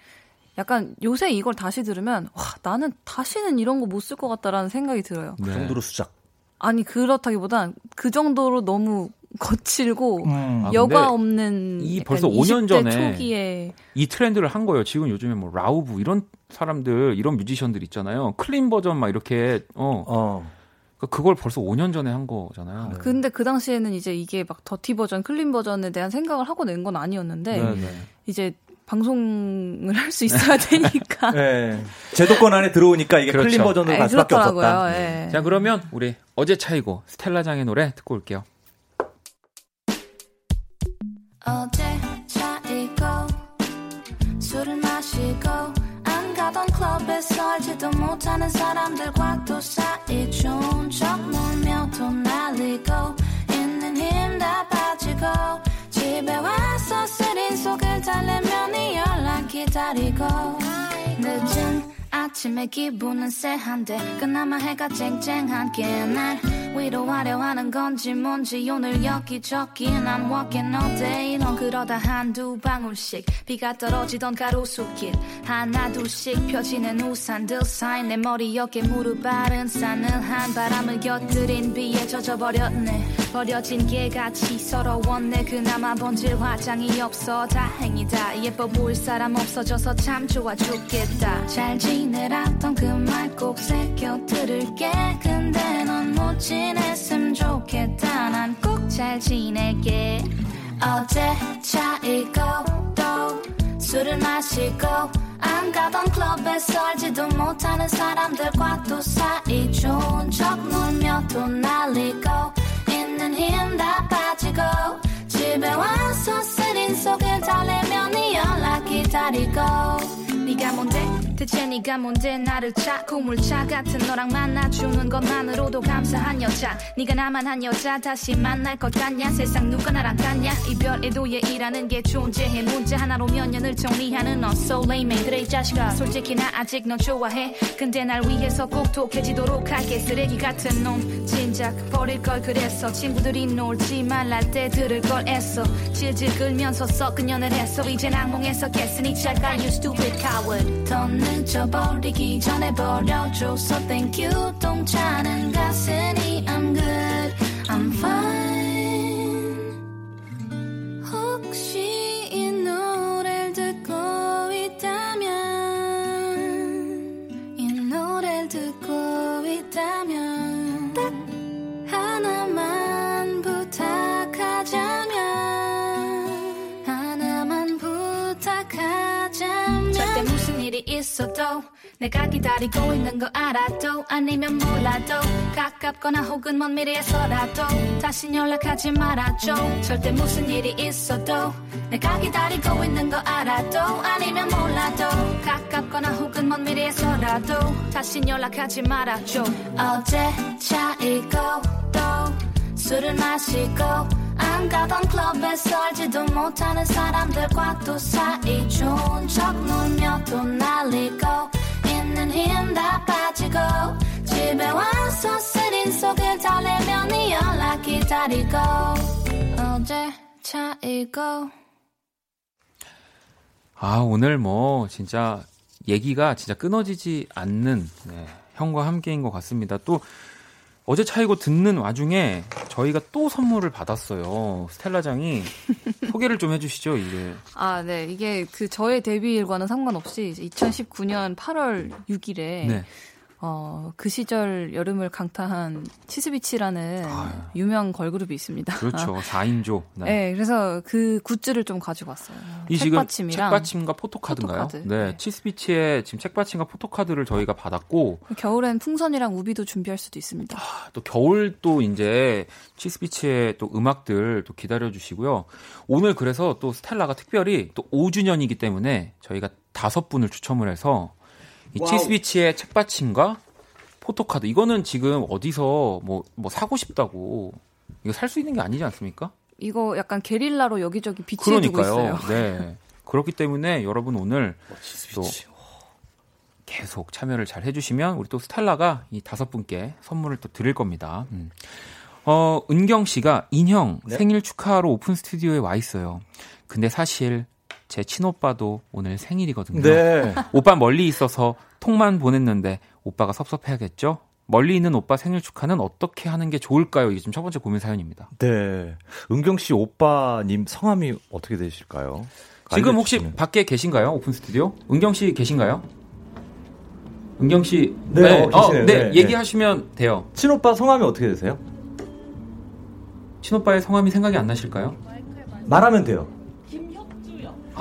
약간 요새 이걸 다시 들으면 와, 나는 다시는 이런 거 못 쓸 것 같다라는 생각이 들어요. 그 네. 정도로 수작. 아니, 그렇다기보단 그 정도로 너무 거칠고 아, 여과 근데 없는 이 벌써 5년 20대 전에 초기에 이 트렌드를 한 거예요. 지금 요즘에 뭐 Lauv 이런 사람들 이런 뮤지션들 있잖아요. clean 버전 막 이렇게 어 어. 그걸 벌써 5년 전에 한 거잖아요. 근데 그 당시에는 이제 이게 막 dirty 버전, clean 버전에 대한 생각을 하고 낸 건 아니었는데 네. 이제 방송을 할 수 있어야 되니까 네. 제도권 안에 들어오니까 이게 그렇죠. clean 버전으로 갈 수밖에 그렇더라고요. 없었다. 예. 자 그러면 우리 어제 차이고 스텔라장의 노래 듣고 올게요. 어제 차이고 술을 마시고 안 가던 클럽에서 알지도 못하는 사람들과 또 사이 좋은 척 놀며 돈 날리고 있는 힘 다 빠지고 집에 와서 쓰린 속을 달래며 네 기다리고 늦은 아침에 기분은 쎄한데 그나마 해가 쨍쨍한 게날 위로하려 하는 건지 뭔지 오늘 여기저기 난 walking all day long. 그러다 한두 방울씩 비가 떨어지던 가로수길 하나 둘씩 펴지는 우산들 사이 내 머리 어깨 무릎 바른 싸늘한 바람을 곁들인 비에 젖어버렸네. 버려진 개같이 서러웠네. 그나마 번질 화장이 없어. 다행이다. 예뻐 보일 사람 없어져서 참 좋아 죽겠다. 잘 지 내라던 그 말 꼭 새겨 들을게. 근데 넌 못 지냈으면 좋겠다. 난 꼭 잘 지낼게. 어제 차이고 또 술을 마시고 안 가던 클럽에서 알지도 못하는 사람들과 또 사이 좋은 척 놀며 돈 날리고 있는 힘 다 빠지고 집에 와서 쓰린 속을 달래며 네 연락 기다리고 네가 뭔데 대체 네가 뭔데 나를 자꾸 물차 같은 너랑 만나주는 것만으로도 감사한 여자. 네가 나만 한 여자. 다시 만날 것 같냐? 세상 누가 나랑 같냐? 이별에도 예의라는 게 존재해. 문제 하나로 몇 년을 정리하는 너 so lame 그래 이 자식아. 솔직히 나 아직 너 좋아해. 근데 날 위해서 꼭 독해지도록 할게. 쓰레기 같은 놈. 진작 버릴 걸 그랬어. 친구들이 놀지 말랄 때 들을 걸 애써. 질질 끌면서 썩 그년을 했어 이젠 악몽에서 깼으니 잘가. You stupid coward. 더 늦어버리기 전에 버려줘 so thank you 동차는 가슴이 I'm good I'm fine 있어도 내가 기다리고 있는 거 알아도 아니면 몰라도 가깝거나 혹은 먼 미래에서라도 다시 연락하지 말아줘 절대 무슨 일이 있어도 내가 기다리고 있는 거 알아도 아니면 몰라도 가깝거나 혹은 먼 미래에서라도 다시 연락하지 말아줘 어제 차이고 또 술을 마시고 안 가던 클럽에서 알지도 못하는 사람들과 또 사이 좋은 척 놀며 돈 날리고 있는 힘 다 빠지고 집에 와서 쓰린 속을 달래며 네 연락 기다리고 어제 차이고 아, 오늘 뭐, 진짜, 얘기가 진짜 끊어지지 않는, 네, 형과 함께인 것 같습니다. 또, 어제 차이고 듣는 와중에 저희가 또 선물을 받았어요. 스텔라장이 소개를 좀 해주시죠, 이게. 아, 네. 이게 그 저의 데뷔일과는 상관없이 2019년 8월 6일에 네. 어, 그 시절 여름을 강타한 치스비치라는 아유. 유명 걸그룹이 있습니다. 그렇죠. 4인조. 네. 그래서 그 굿즈를 좀 가지고 왔어요. 이 책받침이랑 책받침과 포토카드인가요? 포토카드. 네, 네. 치스비치의 지금 책받침과 포토카드를 저희가 받았고 겨울엔 풍선이랑 우비도 준비할 수도 있습니다. 또 겨울 또 이제 치스피치의 또 음악들 또 기다려 주시고요. 오늘 그래서 또 스텔라가 특별히 또 5주년이기 때문에 저희가 다섯 분을 추첨을 해서 이 치스피치의 책받침과 포토카드 이거는 지금 어디서 뭐 뭐 사고 싶다고 이거 살 수 있는 게 아니지 않습니까? 이거 약간 게릴라로 여기저기 비치해 두고. 있어요. 네. 그렇기 때문에 여러분 오늘 또 계속 참여를 잘 해주시면 우리 또 스텔라가 이 다섯 분께 선물을 또 드릴 겁니다. 음. 어, 은경 씨가 인형 네. 생일 축하하러 오픈 스튜디오에 와 있어요. 근데 사실 제 친오빠도 오늘 생일이거든요. 네. 오빠 멀리 있어서 통만 보냈는데 오빠가 섭섭해하겠죠? 멀리 있는 오빠 생일 축하는 어떻게 하는 게 좋을까요? 이게 좀 첫 번째 고민 사연입니다. 네. 은경 씨 오빠님 성함이 어떻게 되실까요? 지금 혹시 알려주시면. 밖에 계신가요? 오픈 스튜디오? 은경 씨 계신가요? 은경 씨, 네, 어, 계시네요. 네, 네, 얘기하시면 돼요. 친오빠 성함이 어떻게 되세요? 친오빠의 성함이 생각이 안 나실까요? 말하면 돼요.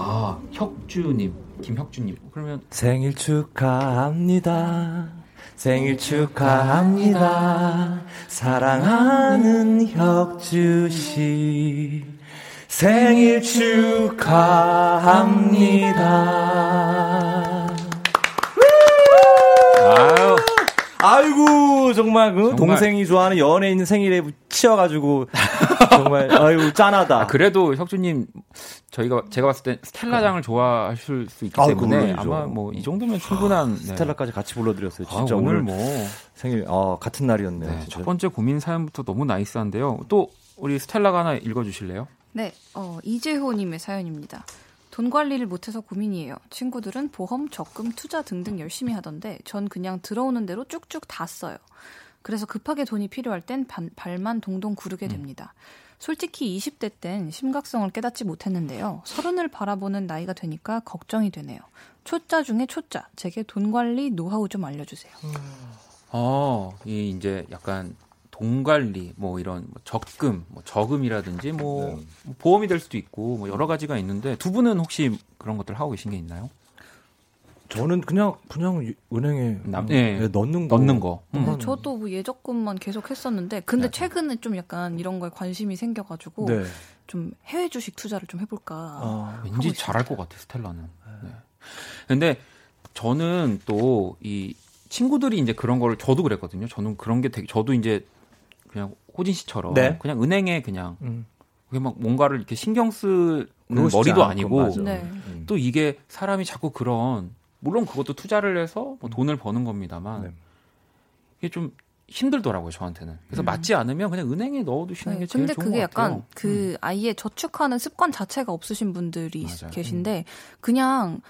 아, 혁주님, 김혁주님. 그러면 생일 축하합니다. 생일 축하합니다. 사랑하는 혁주 씨. 생일 축하합니다. 아유, 아이고 정말 그 정말. 동생이 좋아하는 연예인 생일에 치여가지고 정말 아이고 짠하다. 그래도 혁주님 저희가 제가 봤을 때 스텔라장을 좋아하실 수 있기 아, 때문에 물론이죠. 아마 뭐 이 정도면 충분한 네. 스텔라까지 같이 불러드렸어요. 아, 진짜 오늘 오늘, 뭐 생일 아, 같은 날이었네요. 네. 첫 번째 고민 사연부터 너무 나이스한데요. 또 우리 스텔라가 하나 읽어주실래요? 네, 어, 이재호님의 사연입니다. 돈 관리를 못해서 고민이에요. 친구들은 보험, 적금, 투자 등등 열심히 하던데 전 그냥 들어오는 대로 쭉쭉 다 써요. 그래서 급하게 돈이 필요할 땐 반- 발만 동동 구르게 음. 됩니다. 솔직히 20대 땐 심각성을 깨닫지 못했는데요. 서른을 바라보는 나이가 되니까 걱정이 되네요. 초짜 중에 초짜. 제게 돈 관리 노하우 좀 알려주세요. 어, 이 이제 약간 돈 관리, 뭐 이런 뭐 적금, 뭐 저금이라든지 뭐, 네. 뭐 보험이 될 수도 있고 뭐 여러 가지가 있는데 두 분은 혹시 그런 것들 하고 계신 게 있나요? 저는 그냥 그냥 유- 은행에 남- 음, 예. 예, 넣는 거 넣는 거. 음. 네, 저도 뭐 예적금만 계속 했었는데, 근데 네. 최근에 좀 약간 이런 거에 관심이 생겨가지고 네. 좀 해외 주식 투자를 좀 해볼까. 아, 왠지. 잘할 것 같아 스텔라는. 네. 근데 저는 또 이 친구들이 이제 그런 거를 저도 그랬거든요. 저는 그런 게 되게 저도 이제 그냥 호진 씨처럼 네. 그냥 은행에 그냥 음. 그게 막 뭔가를 이렇게 신경 쓰는 머리도 않고, 아니고. 네. 음. 또 이게 사람이 자꾸 그런 물론 그것도 투자를 해서 뭐 돈을 버는 겁니다만 네. 이게 좀 힘들더라고요 저한테는. 그래서 맞지 않으면 그냥 은행에 넣어두시는 네, 게 제일 근데 좋은 그게 것 같아요. 약간 그 아예 저축하는 습관 자체가 없으신 분들이 맞아요. 계신데 그냥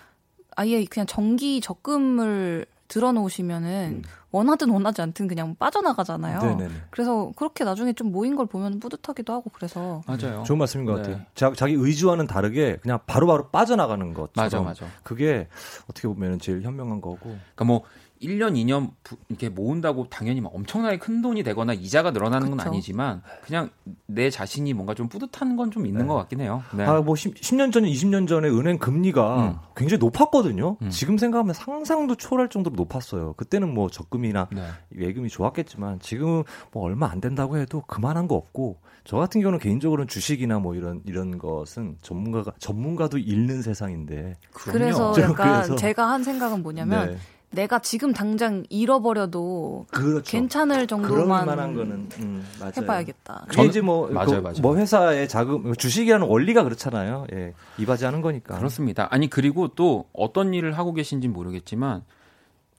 아예 그냥 정기 적금을 들어놓으시면은 원하든 원하지 않든 그냥 빠져나가잖아요. 네네네. 그래서 그렇게 나중에 좀 모인 걸 보면 뿌듯하기도 하고 그래서 맞아요. 좋은 말씀인 것 네. 같아요. 자, 자기 의지와는 다르게 그냥 바로바로 빠져나가는 것처럼 맞아 맞아. 그게 어떻게 보면 제일 현명한 거고. 그러니까 뭐 1년, 2년 부- 이렇게 모은다고 당연히 막 엄청나게 큰 돈이 되거나 이자가 늘어나는 건 그쵸. 아니지만 그냥 내 자신이 뭔가 좀 뿌듯한 건 좀 있는 네. 것 같긴 해요. 네. 아, 뭐 10, 년 전에 20년 전에 은행 금리가 음. 굉장히 높았거든요. 음. 지금 생각하면 상상도 초월할 정도로 높았어요. 그때는 뭐 적금이나 네. 예금이 좋았겠지만 지금은 뭐 얼마 안 된다고 해도 그만한 거 없고 저 같은 경우는 개인적으로는 주식이나 뭐 이런 이런 것은 전문가가 전문가도 잃는 세상인데 그럼요. 그래서 좀 약간 그래서- 제가 한 생각은 뭐냐면 네. 내가 지금 당장 잃어버려도 그렇죠. 괜찮을 정도만 만한 거는 음, 맞아요. 해봐야겠다. 이제 뭐, 맞아요, 그, 맞아요. 뭐 회사의 자금 주식이라는 원리가 그렇잖아요. 예, 이바지하는 거니까. 그렇습니다. 아니 그리고 또 어떤 일을 하고 계신지 는 모르겠지만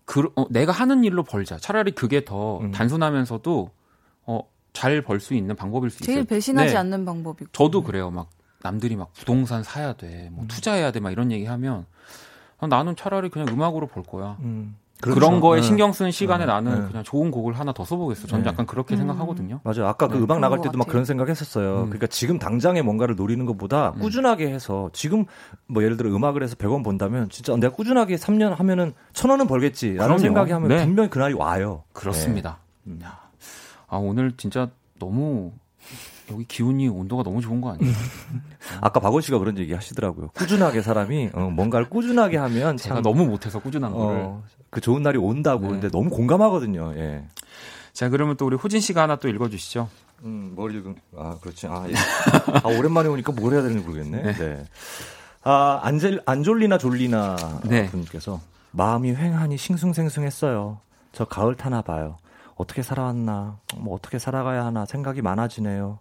그, 어, 내가 하는 일로 벌자. 차라리 그게 더 음. 단순하면서도 어, 잘 벌 수 있는 방법일 수 제일 있어요. 배신하지 네. 않는 방법이고. 저도 그래요. 막 남들이 막 부동산 사야 돼, 음. 뭐 투자해야 돼, 막 이런 얘기 하면 아, 나는 차라리 그냥 음악으로 벌 거야. 음, 그런 그렇죠. 거에 네. 신경 쓰는 시간에 네. 나는 네. 그냥 좋은 곡을 하나 더 써보겠어. 저는 네. 약간 그렇게 음. 생각하거든요. 맞아요. 아까 그 네, 음악 나갈 그런 때도 것 막. 그런 생각했었어요. 음. 그러니까 지금 당장에 뭔가를 노리는 것보다 음. 꾸준하게 해서 지금 뭐 예를 들어 음악을 해서 100원 번다면 진짜 내가 꾸준하게 3년 하면은 1000원은 벌겠지라는. 생각이 하면 네. 분명히 그날이 와요. 그렇습니다. 네. 음. 야, 아 오늘 진짜 너무 여기 기운이 온도가 너무 좋은 거 아니에요? 아까 박원 씨가 그런 얘기 하시더라고요. 꾸준하게 사람이 어, 뭔가를 꾸준하게 하면 제가 참 너무 못해서 꾸준한 거를. 어, 그 좋은 날이 온다고. 네. 근데 너무 공감하거든요. 예. 자 그러면 또 우리 호진 씨가 하나 또 읽어주시죠. 음, 뭘 읽은, 아, 그렇지. 아, 예. 아, 오랜만에 오니까 뭘 해야 되는지 모르겠네. 네. 아, 안젤, 안졸리나 졸리나 네. 분께서 마음이 횡하니 싱숭생숭했어요. 저 가을 타나 봐요. 어떻게 살아왔나, 뭐 어떻게 살아가야 하나 생각이 많아지네요.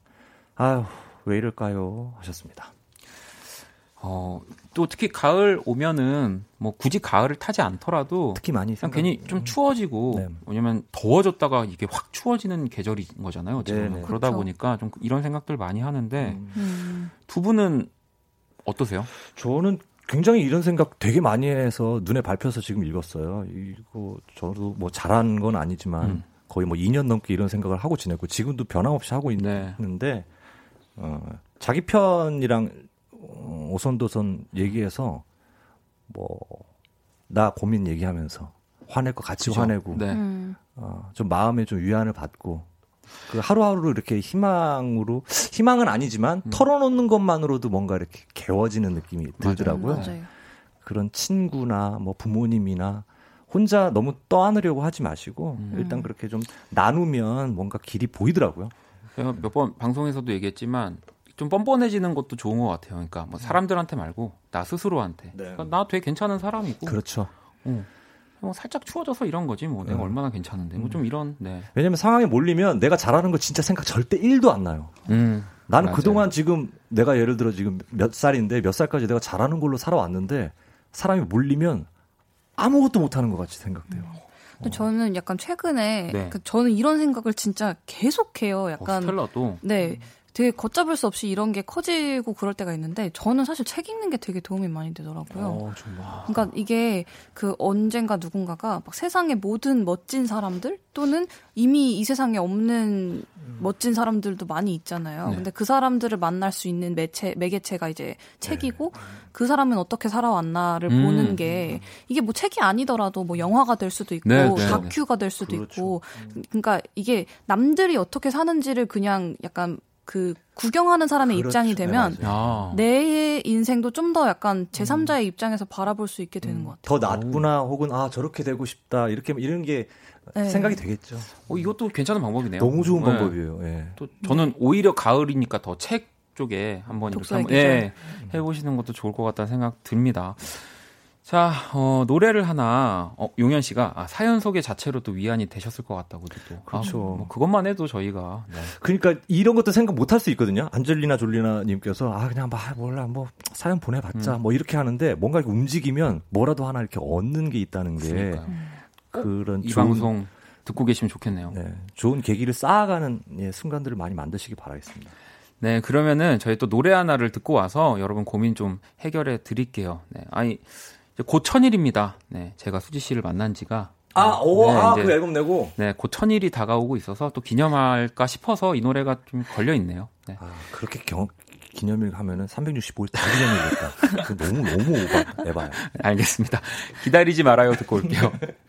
아휴, 왜 이럴까요? 하셨습니다. 어, 또 특히 가을 오면은 뭐 굳이 가을을 타지 않더라도 특히 많이 그냥 생각... 괜히 좀 추워지고 네. 왜냐면 더워졌다가 이게 확 추워지는 계절인 거잖아요. 지금 네네. 그러다 그쵸. 보니까 좀 이런 생각들 많이 하는데 음. 음. 두 분은 어떠세요? 저는 굉장히 이런 생각 되게 많이 해서 눈에 밟혀서 지금 읽었어요. 이거 저도 뭐 잘한 건 아니지만 음. 거의 뭐 2년 넘게 이런 생각을 하고 지냈고 지금도 변함없이 하고 네. 있는데 어, 자기 편이랑 어, 오선도선 얘기해서 뭐 나 고민 얘기하면서 화낼 거 같이 그죠? 화내고 네. 음. 어, 좀 마음에 좀 위안을 받고 그 하루하루 이렇게 희망으로 희망은 아니지만 음. 털어놓는 것만으로도 뭔가 이렇게 개워지는 느낌이 들더라고요. 맞아요. 그런 친구나 뭐 부모님이나 혼자 너무 떠안으려고 하지 마시고 음. 일단 그렇게 좀 나누면 뭔가 길이 보이더라고요. 제가 몇 번 방송에서도 얘기했지만 좀 뻔뻔해지는 것도 좋은 것 같아요. 그러니까 뭐 사람들한테 말고 나 스스로한테. 네. 그러니까 나 되게 괜찮은 사람이고 그렇죠. 어, 뭐 살짝 추워져서 이런 거지 뭐 내가 네. 얼마나 괜찮은데 뭐 좀 이런 네. 왜냐면 상황에 몰리면 내가 잘하는 거 진짜 생각 절대 1도 안 나요. 음. 나는 맞아요. 그동안 지금 내가 예를 들어 지금 몇 살인데 몇 살까지 내가 잘하는 걸로 살아왔는데 사람이 몰리면 아무것도 못하는 것 같이 생각돼요. 근데 저는 약간 최근에 네. 그 저는 이런 생각을 진짜 계속해요. 어, 약간 스텔라도 네. 되게 걷잡을 수 없이 이런 게 커지고 그럴 때가 있는데 저는 사실 책 읽는 게 되게 도움이 많이 되더라고요. 어. 그러니까 이게 그 언젠가 누군가가 막 세상의 모든 멋진 사람들 또는 이미 이 세상에 없는 멋진 사람들도 많이 있잖아요. 네. 근데 그 사람들을 만날 수 있는 매체 매개체가 이제 책이고 그 사람은 어떻게 살아왔나를 음. 보는 게 이게 뭐 책이 아니더라도 뭐 영화가 될 수도 있고 네, 네. 다큐가 될 수도 그렇죠. 있고 그러니까 이게 남들이 어떻게 사는지를 그냥 약간 그 구경하는 사람의 그렇죠. 입장이 네, 되면 맞아요. 아. 내 인생도 좀 더 약간 제3자의 입장에서 바라볼 수 있게 되는 것 같아요. 더 낫구나 혹은 아 저렇게 되고 싶다 이렇게 이런 게 네. 생각이 되겠죠. 어, 이것도 괜찮은 방법이네요. 너무 좋은 네. 방법이에요. 예. 또 저는 오히려 가을이니까 더 책 쪽에 한번 이렇게 한번 예, 해보시는 것도 좋을 것 같다는 생각 듭니다. 자, 어, 노래를 하나, 어, 용현 씨가 아, 사연 소개 자체로 또 위안이 되셨을 것 같다고도 또. 그렇죠. 아, 뭐 그것만 해도 저희가. 네. 그러니까 이런 것도 생각 못 할 수 있거든요. 안젤리나 졸리나 님께서 아 그냥 막 몰라 뭐 사연 보내봤자 음. 뭐 이렇게 하는데 뭔가 이렇게 움직이면 뭐라도 하나 이렇게 얻는 게 있다는 게 그러니까요. 그런 이 좋은, 방송 듣고 계시면 좋겠네요. 네, 좋은 계기를 쌓아가는 예, 순간들을 많이 만드시기 바라겠습니다. 네, 그러면은 저희 또 노래 하나를 듣고 와서 여러분 고민 좀 해결해 드릴게요. 네, 아니, 곧 천일입니다. 네, 제가 수지 씨를 만난 지가. 아, 오, 네, 아, 이제- 그 앨범 내고. 네, 곧 천일이 다가오고 있어서 또 기념할까 싶어서 이 노래가 좀 걸려 있네요. 네. 아, 그렇게 경, 기념일 하면은 365일 다 기념일이겠다. 그 너무, 너무 오바, 에바야. 알겠습니다. 기다리지 말아요. 듣고 올게요.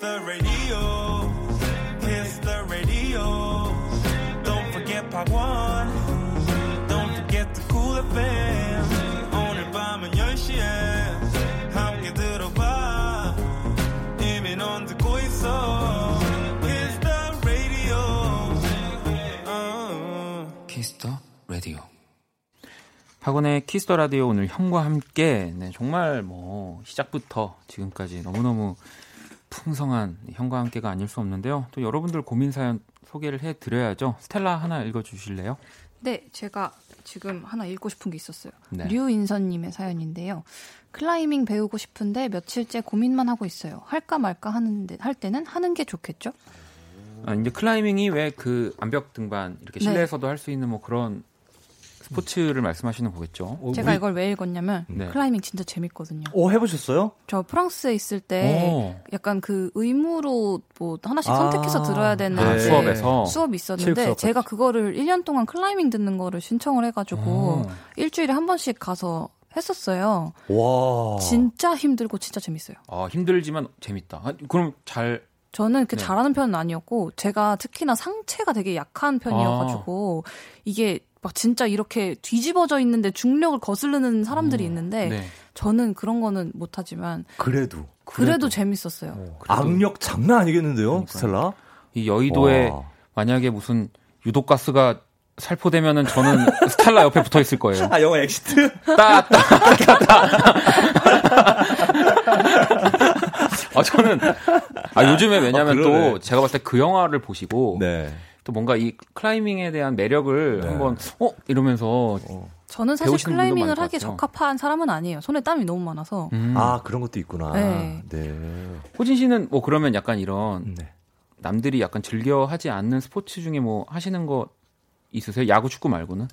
the radio. Kiss the radio. Don't forget part one. Don't forget the cool FM. 오늘 밤은 10시에 함께 들어봐. 이미 넌 듣고 있어. Kiss the radio. Kiss the radio. 학원의 키스터 라디오 오늘 형과 함께 네, 정말 뭐 시작부터 지금까지 너무너무 풍성한 형과 함께가 아닐 수 없는데요. 또 여러분들 고민 사연 소개를 해 드려야죠. 스텔라 하나 읽어 주실래요? 네, 제가 지금 하나 읽고 싶은 게 있었어요. 네. 류인선님의 사연인데요. 클라이밍 배우고 싶은데 며칠째 고민만 하고 있어요. 할까 말까 하는데 할 때는 하는 게 좋겠죠? 아, 이제 클라이밍이 왜 그 암벽 등반 이렇게 네. 실내에서도 할 수 있는 뭐 그런 스포츠를 말씀하시는 거겠죠. 제가 이걸 왜 읽었냐면 네. 클라이밍 진짜 재밌거든요. 오 해보셨어요? 저 프랑스에 있을 때 오. 약간 그 의무로 뭐 하나씩 아. 선택해서 들어야 되는 네. 그 수업에서 수업이 있었는데 제가 그거를 1년 동안 클라이밍 듣는 거를 신청을 해가지고 오. 일주일에 한 번씩 가서 했었어요. 와. 진짜 힘들고 진짜 재밌어요. 아, 힘들지만 재밌다. 아, 그럼 잘 저는 그 네. 잘하는 편은 아니었고 제가 특히나 상체가 되게 약한 편이어가지고 아. 이게 막 진짜 이렇게 뒤집어져 있는데 중력을 거스르는 사람들이 있는데 네. 저는 그런 거는 못하지만 그래도 그래도, 재밌었어요. 악력 장난 아니겠는데요, 스텔라? 이 여의도에 와. 만약에 무슨 유독 가스가 살포되면은 저는 스텔라 옆에 붙어 있을 거예요. 아 영화 엑시트? 따, 따, 따, 따. 아, 저는, 아, 요즘에 왜냐면 아. 또 제가 봤을 때 그 영화를 보시고 네. 또 뭔가 이 클라이밍에 대한 매력을 네. 한번, 어? 이러면서. 저는 사실 클라이밍을 것 하기에. 적합한 사람은 아니에요. 손에 땀이 너무 많아서. 음. 아 그런 것도 있구나. 네. 네. 호진 씨는 뭐 그러면 약간 이런 네. 남들이 약간 즐겨 하지 않는 스포츠 중에 뭐 하시는 거 있으세요? 야구, 축구 말고는?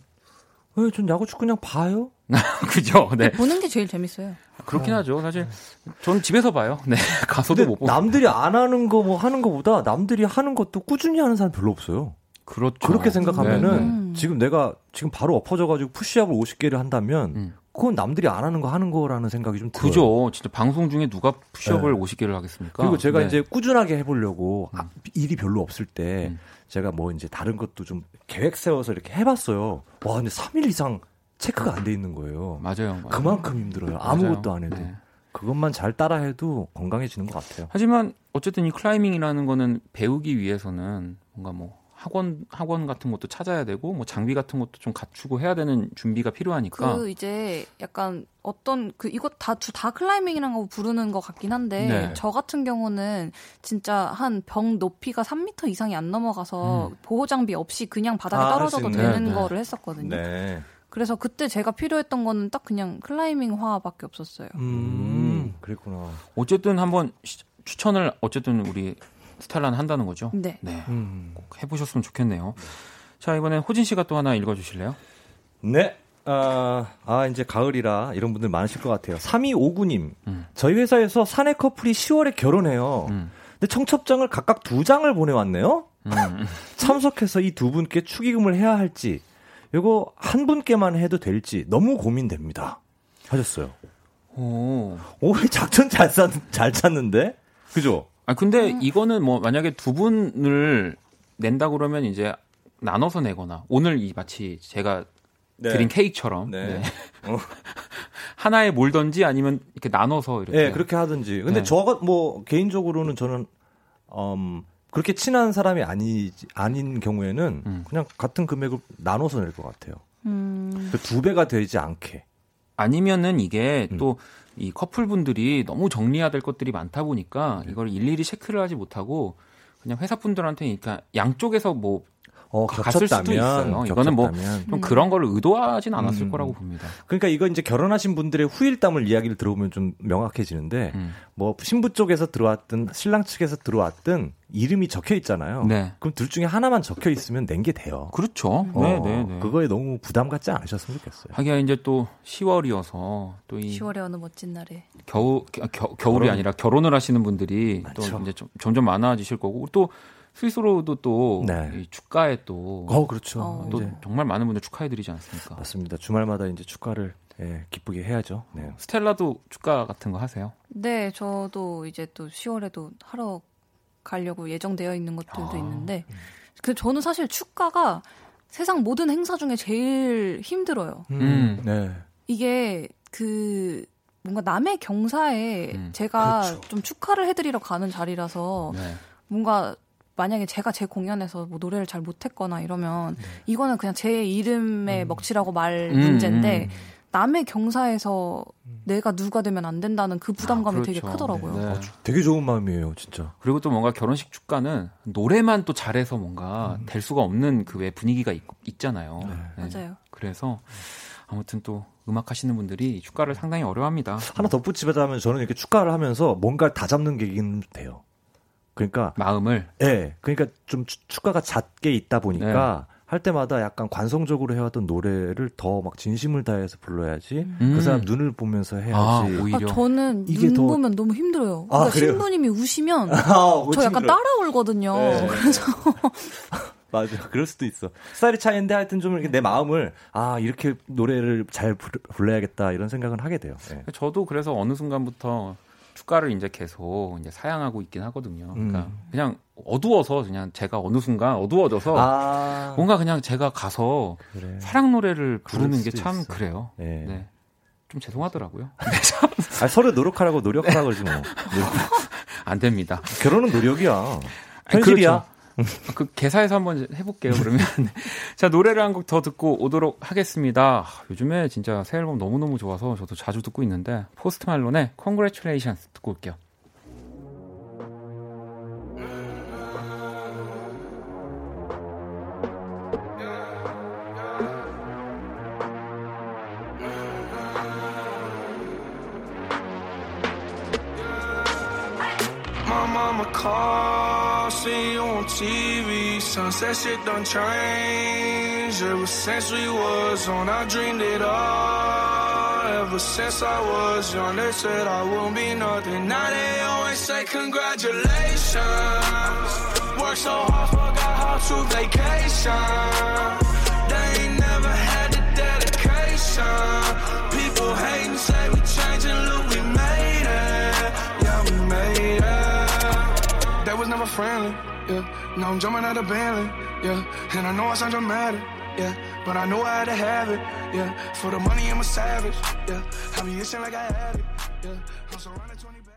왜, 전 야구 축구 그냥 봐요? 그죠? 네. 보는 게 제일 재밌어요. 그렇긴 하죠. 사실 전 집에서 봐요. 네. 가서도 못 보고. 남들이 안 하는 거 뭐 하는 거보다 남들이 하는 것도 꾸준히 하는 사람 별로 없어요. 그렇죠. 그렇게 생각하면은 네, 네. 음. 지금 내가 지금 바로 엎어져 가지고 푸시업을 50개를 한다면 음. 그건 남들이 안 하는 거 하는 거라는 생각이 좀 들어요. 그죠. 진짜 방송 중에 누가 푸시업을 네. 50개를 하겠습니까? 그리고 제가 네. 이제 꾸준하게 해보려고 아, 일이 별로 없을 때 음. 제가 뭐 이제 다른 것도 좀 계획 세워서 이렇게 해봤어요. 와 근데 3일 이상 체크가 안 돼 있는 거예요. 맞아요. 맞아요. 그만큼 힘들어요. 아무것도 안 해도. 네. 그것만 잘 따라해도 건강해지는 것 같아요. 하지만 어쨌든 이 클라이밍이라는 거는 배우기 위해서는 뭔가 뭐 학원 학원 같은 것도 찾아야 되고 뭐 장비 같은 것도 좀 갖추고 해야 되는 준비가 필요하니까 그 이제 약간 어떤 그 이거 다다 클라이밍이라는 거 부르는 것 같긴 한데 네. 저 같은 경우는 진짜 한벽 높이가 3m 이상이 안 넘어가서 보호 장비 없이 그냥 바닥에 아, 떨어져도. 되는 네, 네. 거를 했었거든요. 네. 그래서 그때 제가 필요했던 거는 딱 그냥 클라이밍화밖에 없었어요. 음, 그랬구나. 어쨌든 한번 시- 추천을 어쨌든 우리 스텔라는 한다는 거죠. 네. 네. 음. 꼭 해보셨으면 좋겠네요. 자 이번엔 호진 씨가 또 하나 읽어주실래요? 네. 아, 아, 이제 가을이라 이런 분들 많으실 것 같아요. 3259님. 음. 저희 회사에서 사내 커플이 10월에 결혼해요. 음. 근데 청첩장을 각각 두 장을 보내왔네요. 음. 참석해서 이 두 분께 축의금을 해야 할지, 이거 한 분께만 해도 될지 너무 고민됩니다. 하셨어요. 오. 오, 작전 잘, 짰, 잘 짰는데? 그죠? 아 근데 이거는 뭐 만약에 두 분을 낸다 그러면 이제 나눠서 내거나 오늘 이 마치 제가 드린 케이크처럼 네. 네. 어. 하나에 몰던지 아니면 이렇게 나눠서 이렇게 네, 그렇게 하든지. 근데 네. 저가 뭐 개인적으로는 저는 음 그렇게 친한 사람이 아니 아닌 경우에는 음. 그냥 같은 금액을 나눠서 낼 것 같아요. 음, 그두 배가 되지 않게. 아니면은 이게 음. 또 이 커플분들이 너무 정리해야 될 것들이 많다 보니까 이걸 일일이 체크를 하지 못하고 그냥 회사분들한테 그러니까 양쪽에서 뭐 어, 겹쳤다면, 있어요. 이거는 뭐. 좀 그런 걸 의도하진 않았을 음. 거라고 봅니다. 그러니까 이거 이제 결혼하신 분들의 후일담을 이야기를 들어보면 좀 명확해지는데 음. 뭐 신부 쪽에서 들어왔든 신랑 측에서 들어왔든 이름이 적혀 있잖아요. 네. 그럼 둘 중에 하나만 적혀 있으면 낸 게 돼요. 그렇죠. 어, 네, 네, 네. 그거에 너무 부담 갖지 않으셨으면 좋겠어요. 하기야 이제 또 10월이어서 또 이 10월의 어느 멋진 날에. 겨우 겨, 겨- 겨울이 결혼. 아니라 결혼을 하시는 분들이 또 많죠. 이제 좀, 점점 많아지실 거고 또 스위스로도 또 네. 이 축가에 또, 어, 그렇죠. 어. 또 이제 정말 많은 분들 축하해드리지 않습니까? 맞습니다. 주말마다 이제 축가를 예, 기쁘게 해야죠. 네. 스텔라도 축가 같은 거 하세요? 네, 저도 이제 또 10월에도 하러 가려고 예정되어 있는 것들도 아, 있는데, 그 저는 사실 축가가 세상 모든 행사 중에 제일 힘들어요. 음. 네. 이게 그 뭔가 남의 경사에 음, 제가 그렇죠. 좀 축하를 해드리러 가는 자리라서 네. 뭔가 만약에 제가 제 공연에서 뭐 노래를 잘 못했거나 이러면 이거는 그냥 제 이름에 먹칠하고 말 음, 문제인데 음. 남의 경사에서 내가 누가 되면 안 된다는 그 부담감이 아, 되게 그렇죠. 크더라고요. 네. 어, 되게 좋은 마음이에요, 진짜. 그리고 또 뭔가 결혼식 축가는 노래만 또 잘해서 뭔가 될 수가 없는 그 왜 분위기가 있, 있잖아요. 네. 맞아요. 그래서 아무튼 또 음악 하시는 분들이 축가를 상당히 어려워합니다. 하나 덧붙이자면 저는 이렇게 축가를 하면서 뭔가를 다 잡는 게긴 돼요. 그러니까 마음을 예, 그러니까 좀 추- 축가가 잦게 있다 보니까 할 때마다 약간 관성적으로 해왔던 노래를 더 막 진심을 다해서 불러야지 음. 그 사람 눈을 보면서 해야지. 아, 아, 오히려 저는 이게 눈 더- 보면 너무 힘들어요. 아, 그러니까? 신부님이 우시면 아, 저 약간. 따라 울거든요. 네. 그래서 맞아, 그럴 수도 있어. 스타일이 차이인데 하여튼 좀 이렇게 내 마음을 아 이렇게 노래를 잘 불러야겠다 이런 생각은 하게 돼요. 예. 저도 그래서 어느 순간부터 축가를 이제 계속 이제 사양하고 있긴 하거든요. 그러니까 음. 그냥 어두워서 그냥 제가 어느 순간 어두워져서 아, 뭔가 그냥 제가 가서 그래. 사랑 노래를 부르는 게 참. 그래요. 예. 네. 좀 죄송하더라고요. 아, 서로 노력하라고 노력하라 그러지 뭐. 안 됩니다. 결혼은 노력이야. 아니, 현실이야. 그렇죠. 그 개사에서 한번 해볼게요. 그러면 자 노래를 한 곡 더 듣고 오도록 하겠습니다. 아, 요즘에 진짜 새 앨범 너무 너무 좋아서 저도 자주 듣고 있는데 포스트 말론의 Congratulations 듣고 올게요. My mama called, see you on TV. Sunset shit done changed. Ever since we was on, I dreamed it all. Ever since I was young, they said I won't be nothing. Now they always say congratulations. Work so hard, forgot how to vacation. Friendly, yeah. Now I'm jumping out of Bentley, yeah. And I know I sound dramatic, yeah. But I know I had to have it, yeah. For the money, I'm a savage, yeah. I be itching like I had it, yeah. I'm surrounded 20 bags.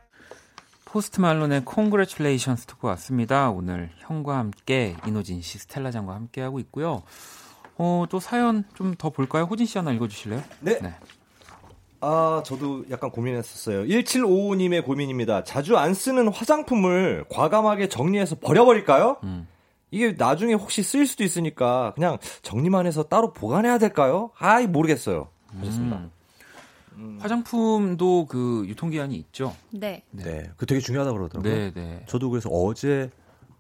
포스트 말론의 Congratulations 듣고 왔습니다. 오늘 형과 함께 이노진 씨, 스텔라 장과 함께 하고 있고요. 어, 또 사연 좀 더 볼까요? 호진 씨 하나 읽어주실래요? 네. 아, 저도 약간 고민했었어요. 1755님의 고민입니다. 자주 안 쓰는 화장품을 과감하게 정리해서 버려버릴까요? 음. 이게 나중에 혹시 쓰일 수도 있으니까 그냥 정리만 해서 따로 보관해야 될까요? 아이, 모르겠어요. 하셨습니다. 음. 화장품도 그 유통기한이 있죠. 네. 네. 그 되게 중요하다고 그러더라고요. 네, 네. 저도 그래서 어제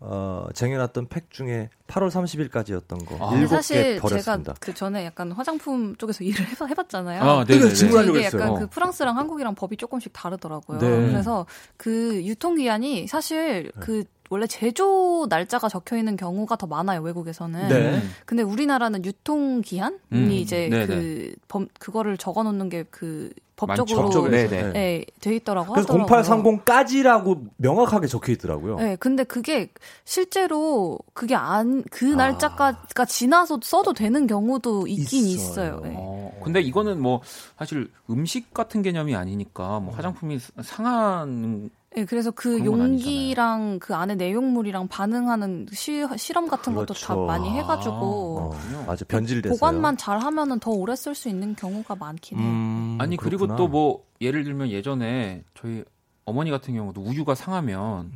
어, 쟁여놨던 팩 중에 8월 30일까지였던 거 아. 근데 일곱 개 사실 버렸습니다. 제가 그 전에 약간 화장품 쪽에서 일을 해봐, 해봤잖아요. 아, 네, 네, 네. 질문하려고 이게 했어요. 약간 어. 그 프랑스랑 한국이랑 법이 조금씩 다르더라고요. 네. 그래서 그 유통기한이 사실 그 원래 제조 날짜가 적혀 있는 경우가 더 많아요 외국에서는. 네. 근데 우리나라는 유통 기한이 음, 이제 네네. 그 범, 그거를 적어 놓는 게 그. 법적으로 법적으로 네. 네. 네, 돼 있더라고 그래서 하더라고요. 0830까지라고 명확하게 적혀 있더라고요. 네, 근데 그게 실제로 그게 안 아. 그 날짜가 지나서 써도 되는 경우도 있긴 있어요. 있어요. 네. 어, 근데 이거는 뭐 사실 음식 같은 개념이 아니니까 뭐 화장품이 상한 네, 그래서 그 용기랑 그 안에 내용물이랑 반응하는 시, 실험 같은 것도 다 그렇죠. 많이 해가지고 어, 맞아 변질됐어요. 보관만 잘 하면은 더 오래 쓸 수 있는 경우가 많긴 해요. 음, 아니 그리고 그렇구나. 또뭐 예를 들면 예전에 저희 어머니 같은 경우도 우유가 상하면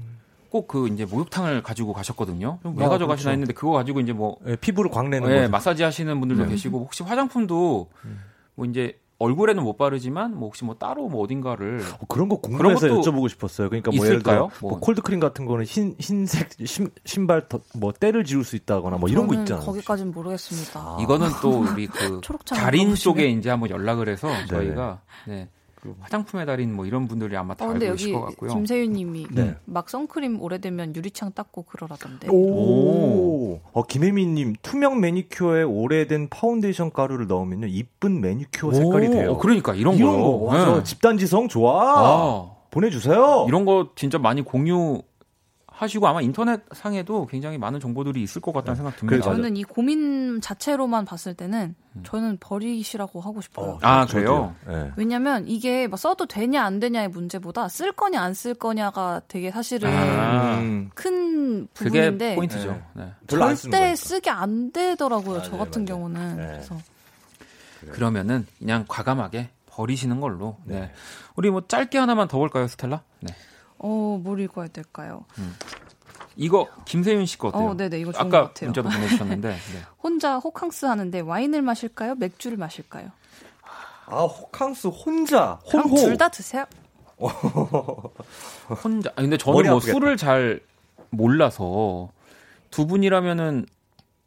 꼭 그 이제 목욕탕을 가지고 가셨거든요. 좀왜 아, 가져가시나 그렇죠. 했는데 그거 가지고 이제 뭐 예, 피부를 광내는 예, 거죠. 마사지 하시는 분들도 네. 계시고 혹시 화장품도 뭐 이제 얼굴에는 못 바르지만 뭐 혹시 뭐 따로 뭐 어딘가를 어, 그런 거 궁금해서 그런 여쭤보고 싶었어요. 그러니까 뭐 예를 있을까요? 들어 뭐 뭐. 콜드크림 같은 거는 흰 흰색 신, 신발 더, 뭐 때를 지울 수 있다거나 뭐 이런 거 있잖아요. 거기까진 모르겠습니다. 아. 이거는 또 우리 그 달인 물어보시네. 쪽에 이제 한번 연락을 해서 저희가 네. 그 화장품의 달인 뭐 이런 분들이 아마 다 어, 알고 계실 것 같고요. 김세윤님이 네. 막 선크림 오래되면 유리창 닦고 그러라던데. 오. 어, 김혜민님, 투명 매니큐어에 오래된 파운데이션 가루를 넣으면요, 이쁜 매니큐어 색깔이 오, 돼요. 어, 그러니까 이런, 이런 거. 거. 맞아. 네. 집단지성 좋아. 아, 보내주세요. 이런 거 진짜 많이 공유 하시고 아마 인터넷 상에도 굉장히 많은 정보들이 있을 것 같다는 생각 듭니다. 저는 이 고민 자체로만 봤을 때는 저는 버리시라고 하고 싶어요. 아 그래요? 네. 왜냐면 이게 막 써도 되냐 안 되냐의 문제보다 쓸 거냐 안 쓸 거냐가 되게 사실은 아, 음, 큰 부분인데 포인트죠. 네. 쓰는 절대. 쓰게 안 되더라고요. 저 맞아요, 같은 맞아요. 경우는. 네. 그래서 그러면은 그냥 과감하게 버리시는 걸로. 네. 우리 뭐 짧게 하나만 더 볼까요, 스텔라? 네. 어, 뭘 읽어야 될까요? 이거 김세윤 씨 거 어때요? 어, 네네, 이거 좋은 아까 것 같아요. 문자도 보내주셨는데. 네. 혼자 호캉스 하는데 와인을 마실까요? 맥주를 마실까요? 아 호캉스 혼자 혼호. 둘다 드세요. 혼자. 아, 근데 저는 뭐 아프겠다. 술을 잘 몰라서 두 분이라면은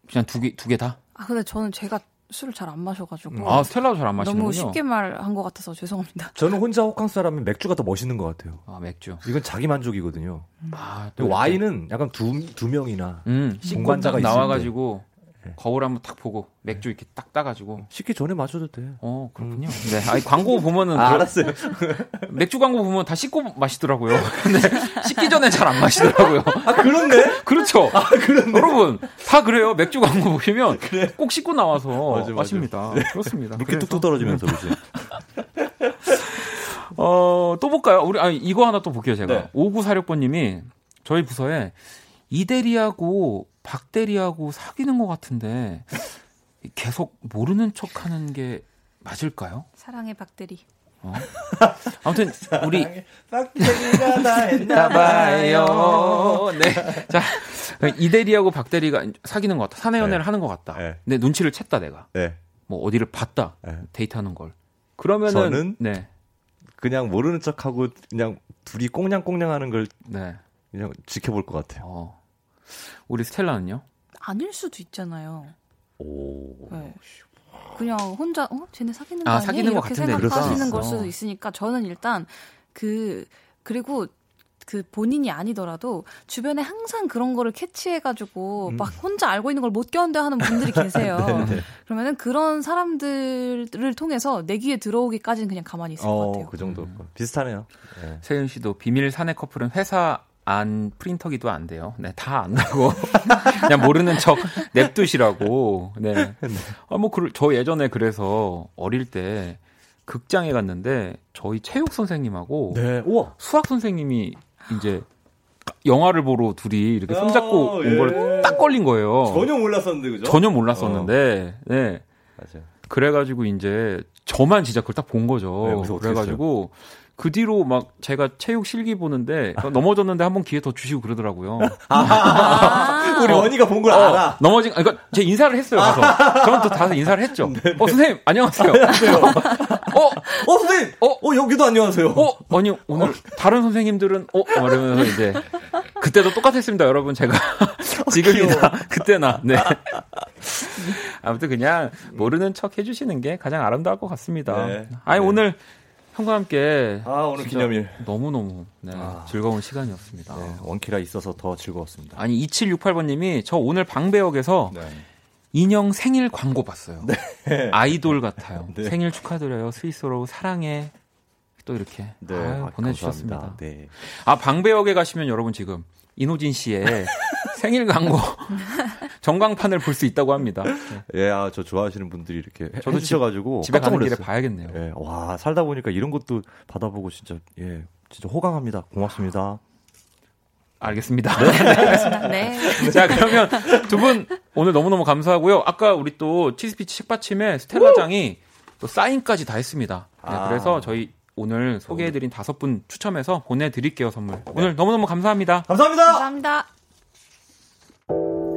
그냥 두 개 두 개 다. 아, 근데 저는 제가 술을 잘 안 마셔가지고 아 스텔라도 잘 안 마시는군요. 너무 쉽게 말한 것 같아서 죄송합니다. 저는 혼자 호캉스라면 맥주가 더 멋있는 것 같아요. 아 맥주. 이건 자기 만족이거든요. 아, 또 와인은 약간 두, 두 명이나 음, 있을 나와가지고 네. 거울 한번 딱 보고 맥주 이렇게 딱 따가지고. 식기 전에 마셔도 돼. 어 그렇군요. 네, 아니 광고 보면은 아, 그- 알았어요. 맥주 광고 보면 다 씻고 마시더라고요. 근데 씻기 전에 잘 안 마시더라고요. 아 그렇네. 그렇죠. 아 그렇네. 여러분 다 그래요. 맥주 광고 보시면 꼭 씻고 나와서 맞아, 맞아. 마십니다. 그렇습니다. 물기 그래서- 뚝뚝 떨어지면서 그지. 어, 또 볼까요? 우리 아 이거 하나 또 볼게요, 제가. 네. 5946번님이 저희 부서에 이대리하고 박 대리하고 사귀는 것 같은데 계속 모르는 척하는 게 맞을까요? 사랑의 박대리. 아무튼 우리 박대리가 다 나봐요. 네. 자, 이대리하고 박대리가 사귀는 것 같다. 사내 연애를 네. 하는 것 같다. 네. 근데 눈치를 챘다 내가. 네. 뭐 어디를 봤다. 네. 데이트하는 걸. 그러면은 저는 네. 그냥 모르는 척하고 그냥 둘이 꽁냥꽁냥하는 걸 네. 그냥 지켜볼 것 같아요. 어. 우리 스텔라는요? 아닐 수도 있잖아요. 오. 네. 그냥 혼자 어 쟤네 사귀는 거 아, 아, 니야 사귀는 것 이렇게 같은데 생각하시는 걸수 수도. 있으니까 저는 일단 그 그리고 그 본인이 아니더라도 주변에 항상 그런 거를 캐치해가지고 음. 막 혼자 알고 있는 걸 못 견뎌 하는 분들이 계세요. 네, 그러면은 그런 사람들을 통해서 내 귀에 들어오기까지는 그냥 가만히 있을 것 어, 같아요. 그 정도. 비슷하네요. 네. 세윤 씨도 비밀 사내 커플은 회사 안 프린터기도 안 돼요. 네, 다 안다고. 그냥 모르는 척 냅두시라고. 네. 아, 뭐, 그, 저 예전에 그래서 어릴 때 극장에 갔는데 저희 체육 선생님하고 네. 우와. 수학 선생님이 이제 영화를 보러 둘이 이렇게 손잡고 어, 온걸 예. 딱 걸린 거예요. 전혀 몰랐었는데 그죠? 전혀 몰랐었는데, 네. 맞아요. 그래가지고 이제 저만 진짜 그걸 딱 본 거죠. 네, 그래가지고 그 뒤로 막 제가 체육 실기 보는데 넘어졌는데 한 번 기회 더 주시고 그러더라고요. 아, 우리 원희가 본걸 어, 알아. 넘어진, 아, 그러니까 제 인사를 했어요. 가서 저는 또 다서 인사를 했죠. 어 선생님 안녕하세요. 어, 어, 선생님! 어? 어, 여기도 안녕하세요. 어, 아니 오늘 다른 선생님들은 어, 이러면서 이제 그때도 똑같았습니다, 여러분. 제가 지금이나 그때나 네. 아무튼 그냥 모르는 척 해주시는 게 가장 아름다울 것 같습니다. 네. 아니 네. 오늘 형과 함께 아, 오늘 기념일. 너무 너무 네, 아. 즐거운 시간이었습니다. 네, 원키라 있어서 더 즐거웠습니다. 아니 2768번님이 저 오늘 방배역에서 네. 인형 생일 광고 봤어요. 아이돌 같아요. 네. 생일 축하드려요. 스위스로 사랑해. 또 이렇게 네, 아유, 아, 보내주셨습니다. 감사합니다. 네. 아 방배역에 가시면 여러분 지금 이노진 씨의 생일 광고 전광판을 볼 수 있다고 합니다. 네. 예, 아, 저 좋아하시는 분들이 이렇게 저도 집- 해주셔가지고 집에 가는 길에. 봐야겠네요. 예, 와 살다 보니까 이런 것도 받아보고 진짜 예, 진짜 호강합니다. 고맙습니다. 알겠습니다. 알겠습니다. 네. 자 그러면 두 분 오늘 너무너무 감사하고요. 아까 우리 또 치스피치 책받침에 스텔라장이 또 사인까지 다 했습니다. 네, 아. 그래서 저희 오늘 소개해드린 다섯 분 추첨해서 보내드릴게요 선물. 오늘 너무너무 감사합니다. 감사합니다. 감사합니다.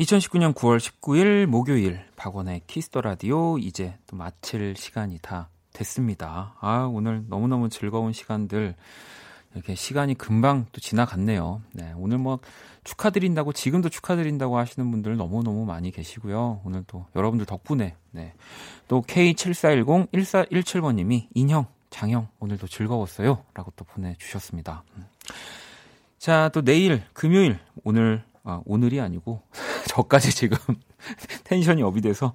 2019년 9월 19일 목요일 박원의 키스 더 라디오 이제 또 마칠 시간이 다 됐습니다. 아, 오늘 너무너무 즐거운 시간들 이렇게 시간이 금방 또 지나갔네요. 네, 오늘 뭐 축하드린다고 지금도 축하드린다고 하시는 분들 너무너무 많이 계시고요. 오늘 또 여러분들 덕분에 네. 또 K7410-1417번 님이 인형, 장형 오늘도 즐거웠어요. 라고 또 보내 주셨습니다. 음. 자, 또 내일 금요일 오늘 아, 오늘이 아니고 저까지 지금 텐션이 업이 돼서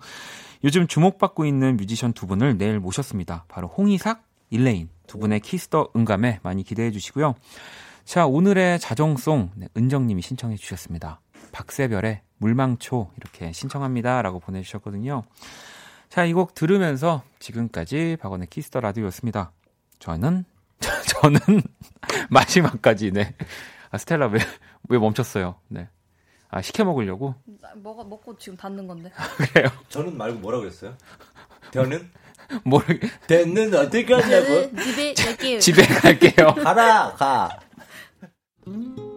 요즘 주목받고 있는 뮤지션 두 분을 내일 모셨습니다. 바로 홍이삭, 일레인 두 분의 키스터 응감에 많이 기대해 주시고요. 자, 오늘의 자정송 네, 은정님이 신청해 주셨습니다. 박세별의 물망초 이렇게 신청합니다. 라고 보내주셨거든요. 자, 이 곡 들으면서 지금까지 박원의 키스터 라디오였습니다. 저는, 저는 마지막까지, 네. 아, 스텔라 왜, 왜 멈췄어요? 네. 아, 시켜 먹으려고? 뭐가 먹고 지금 닫는 건데. 그래요. 저는 말고 뭐라고 그랬어요? 저는 모르, 대는 어떻게 하냐고? 집에 갈게요. 집에 갈게요. 가라, 가.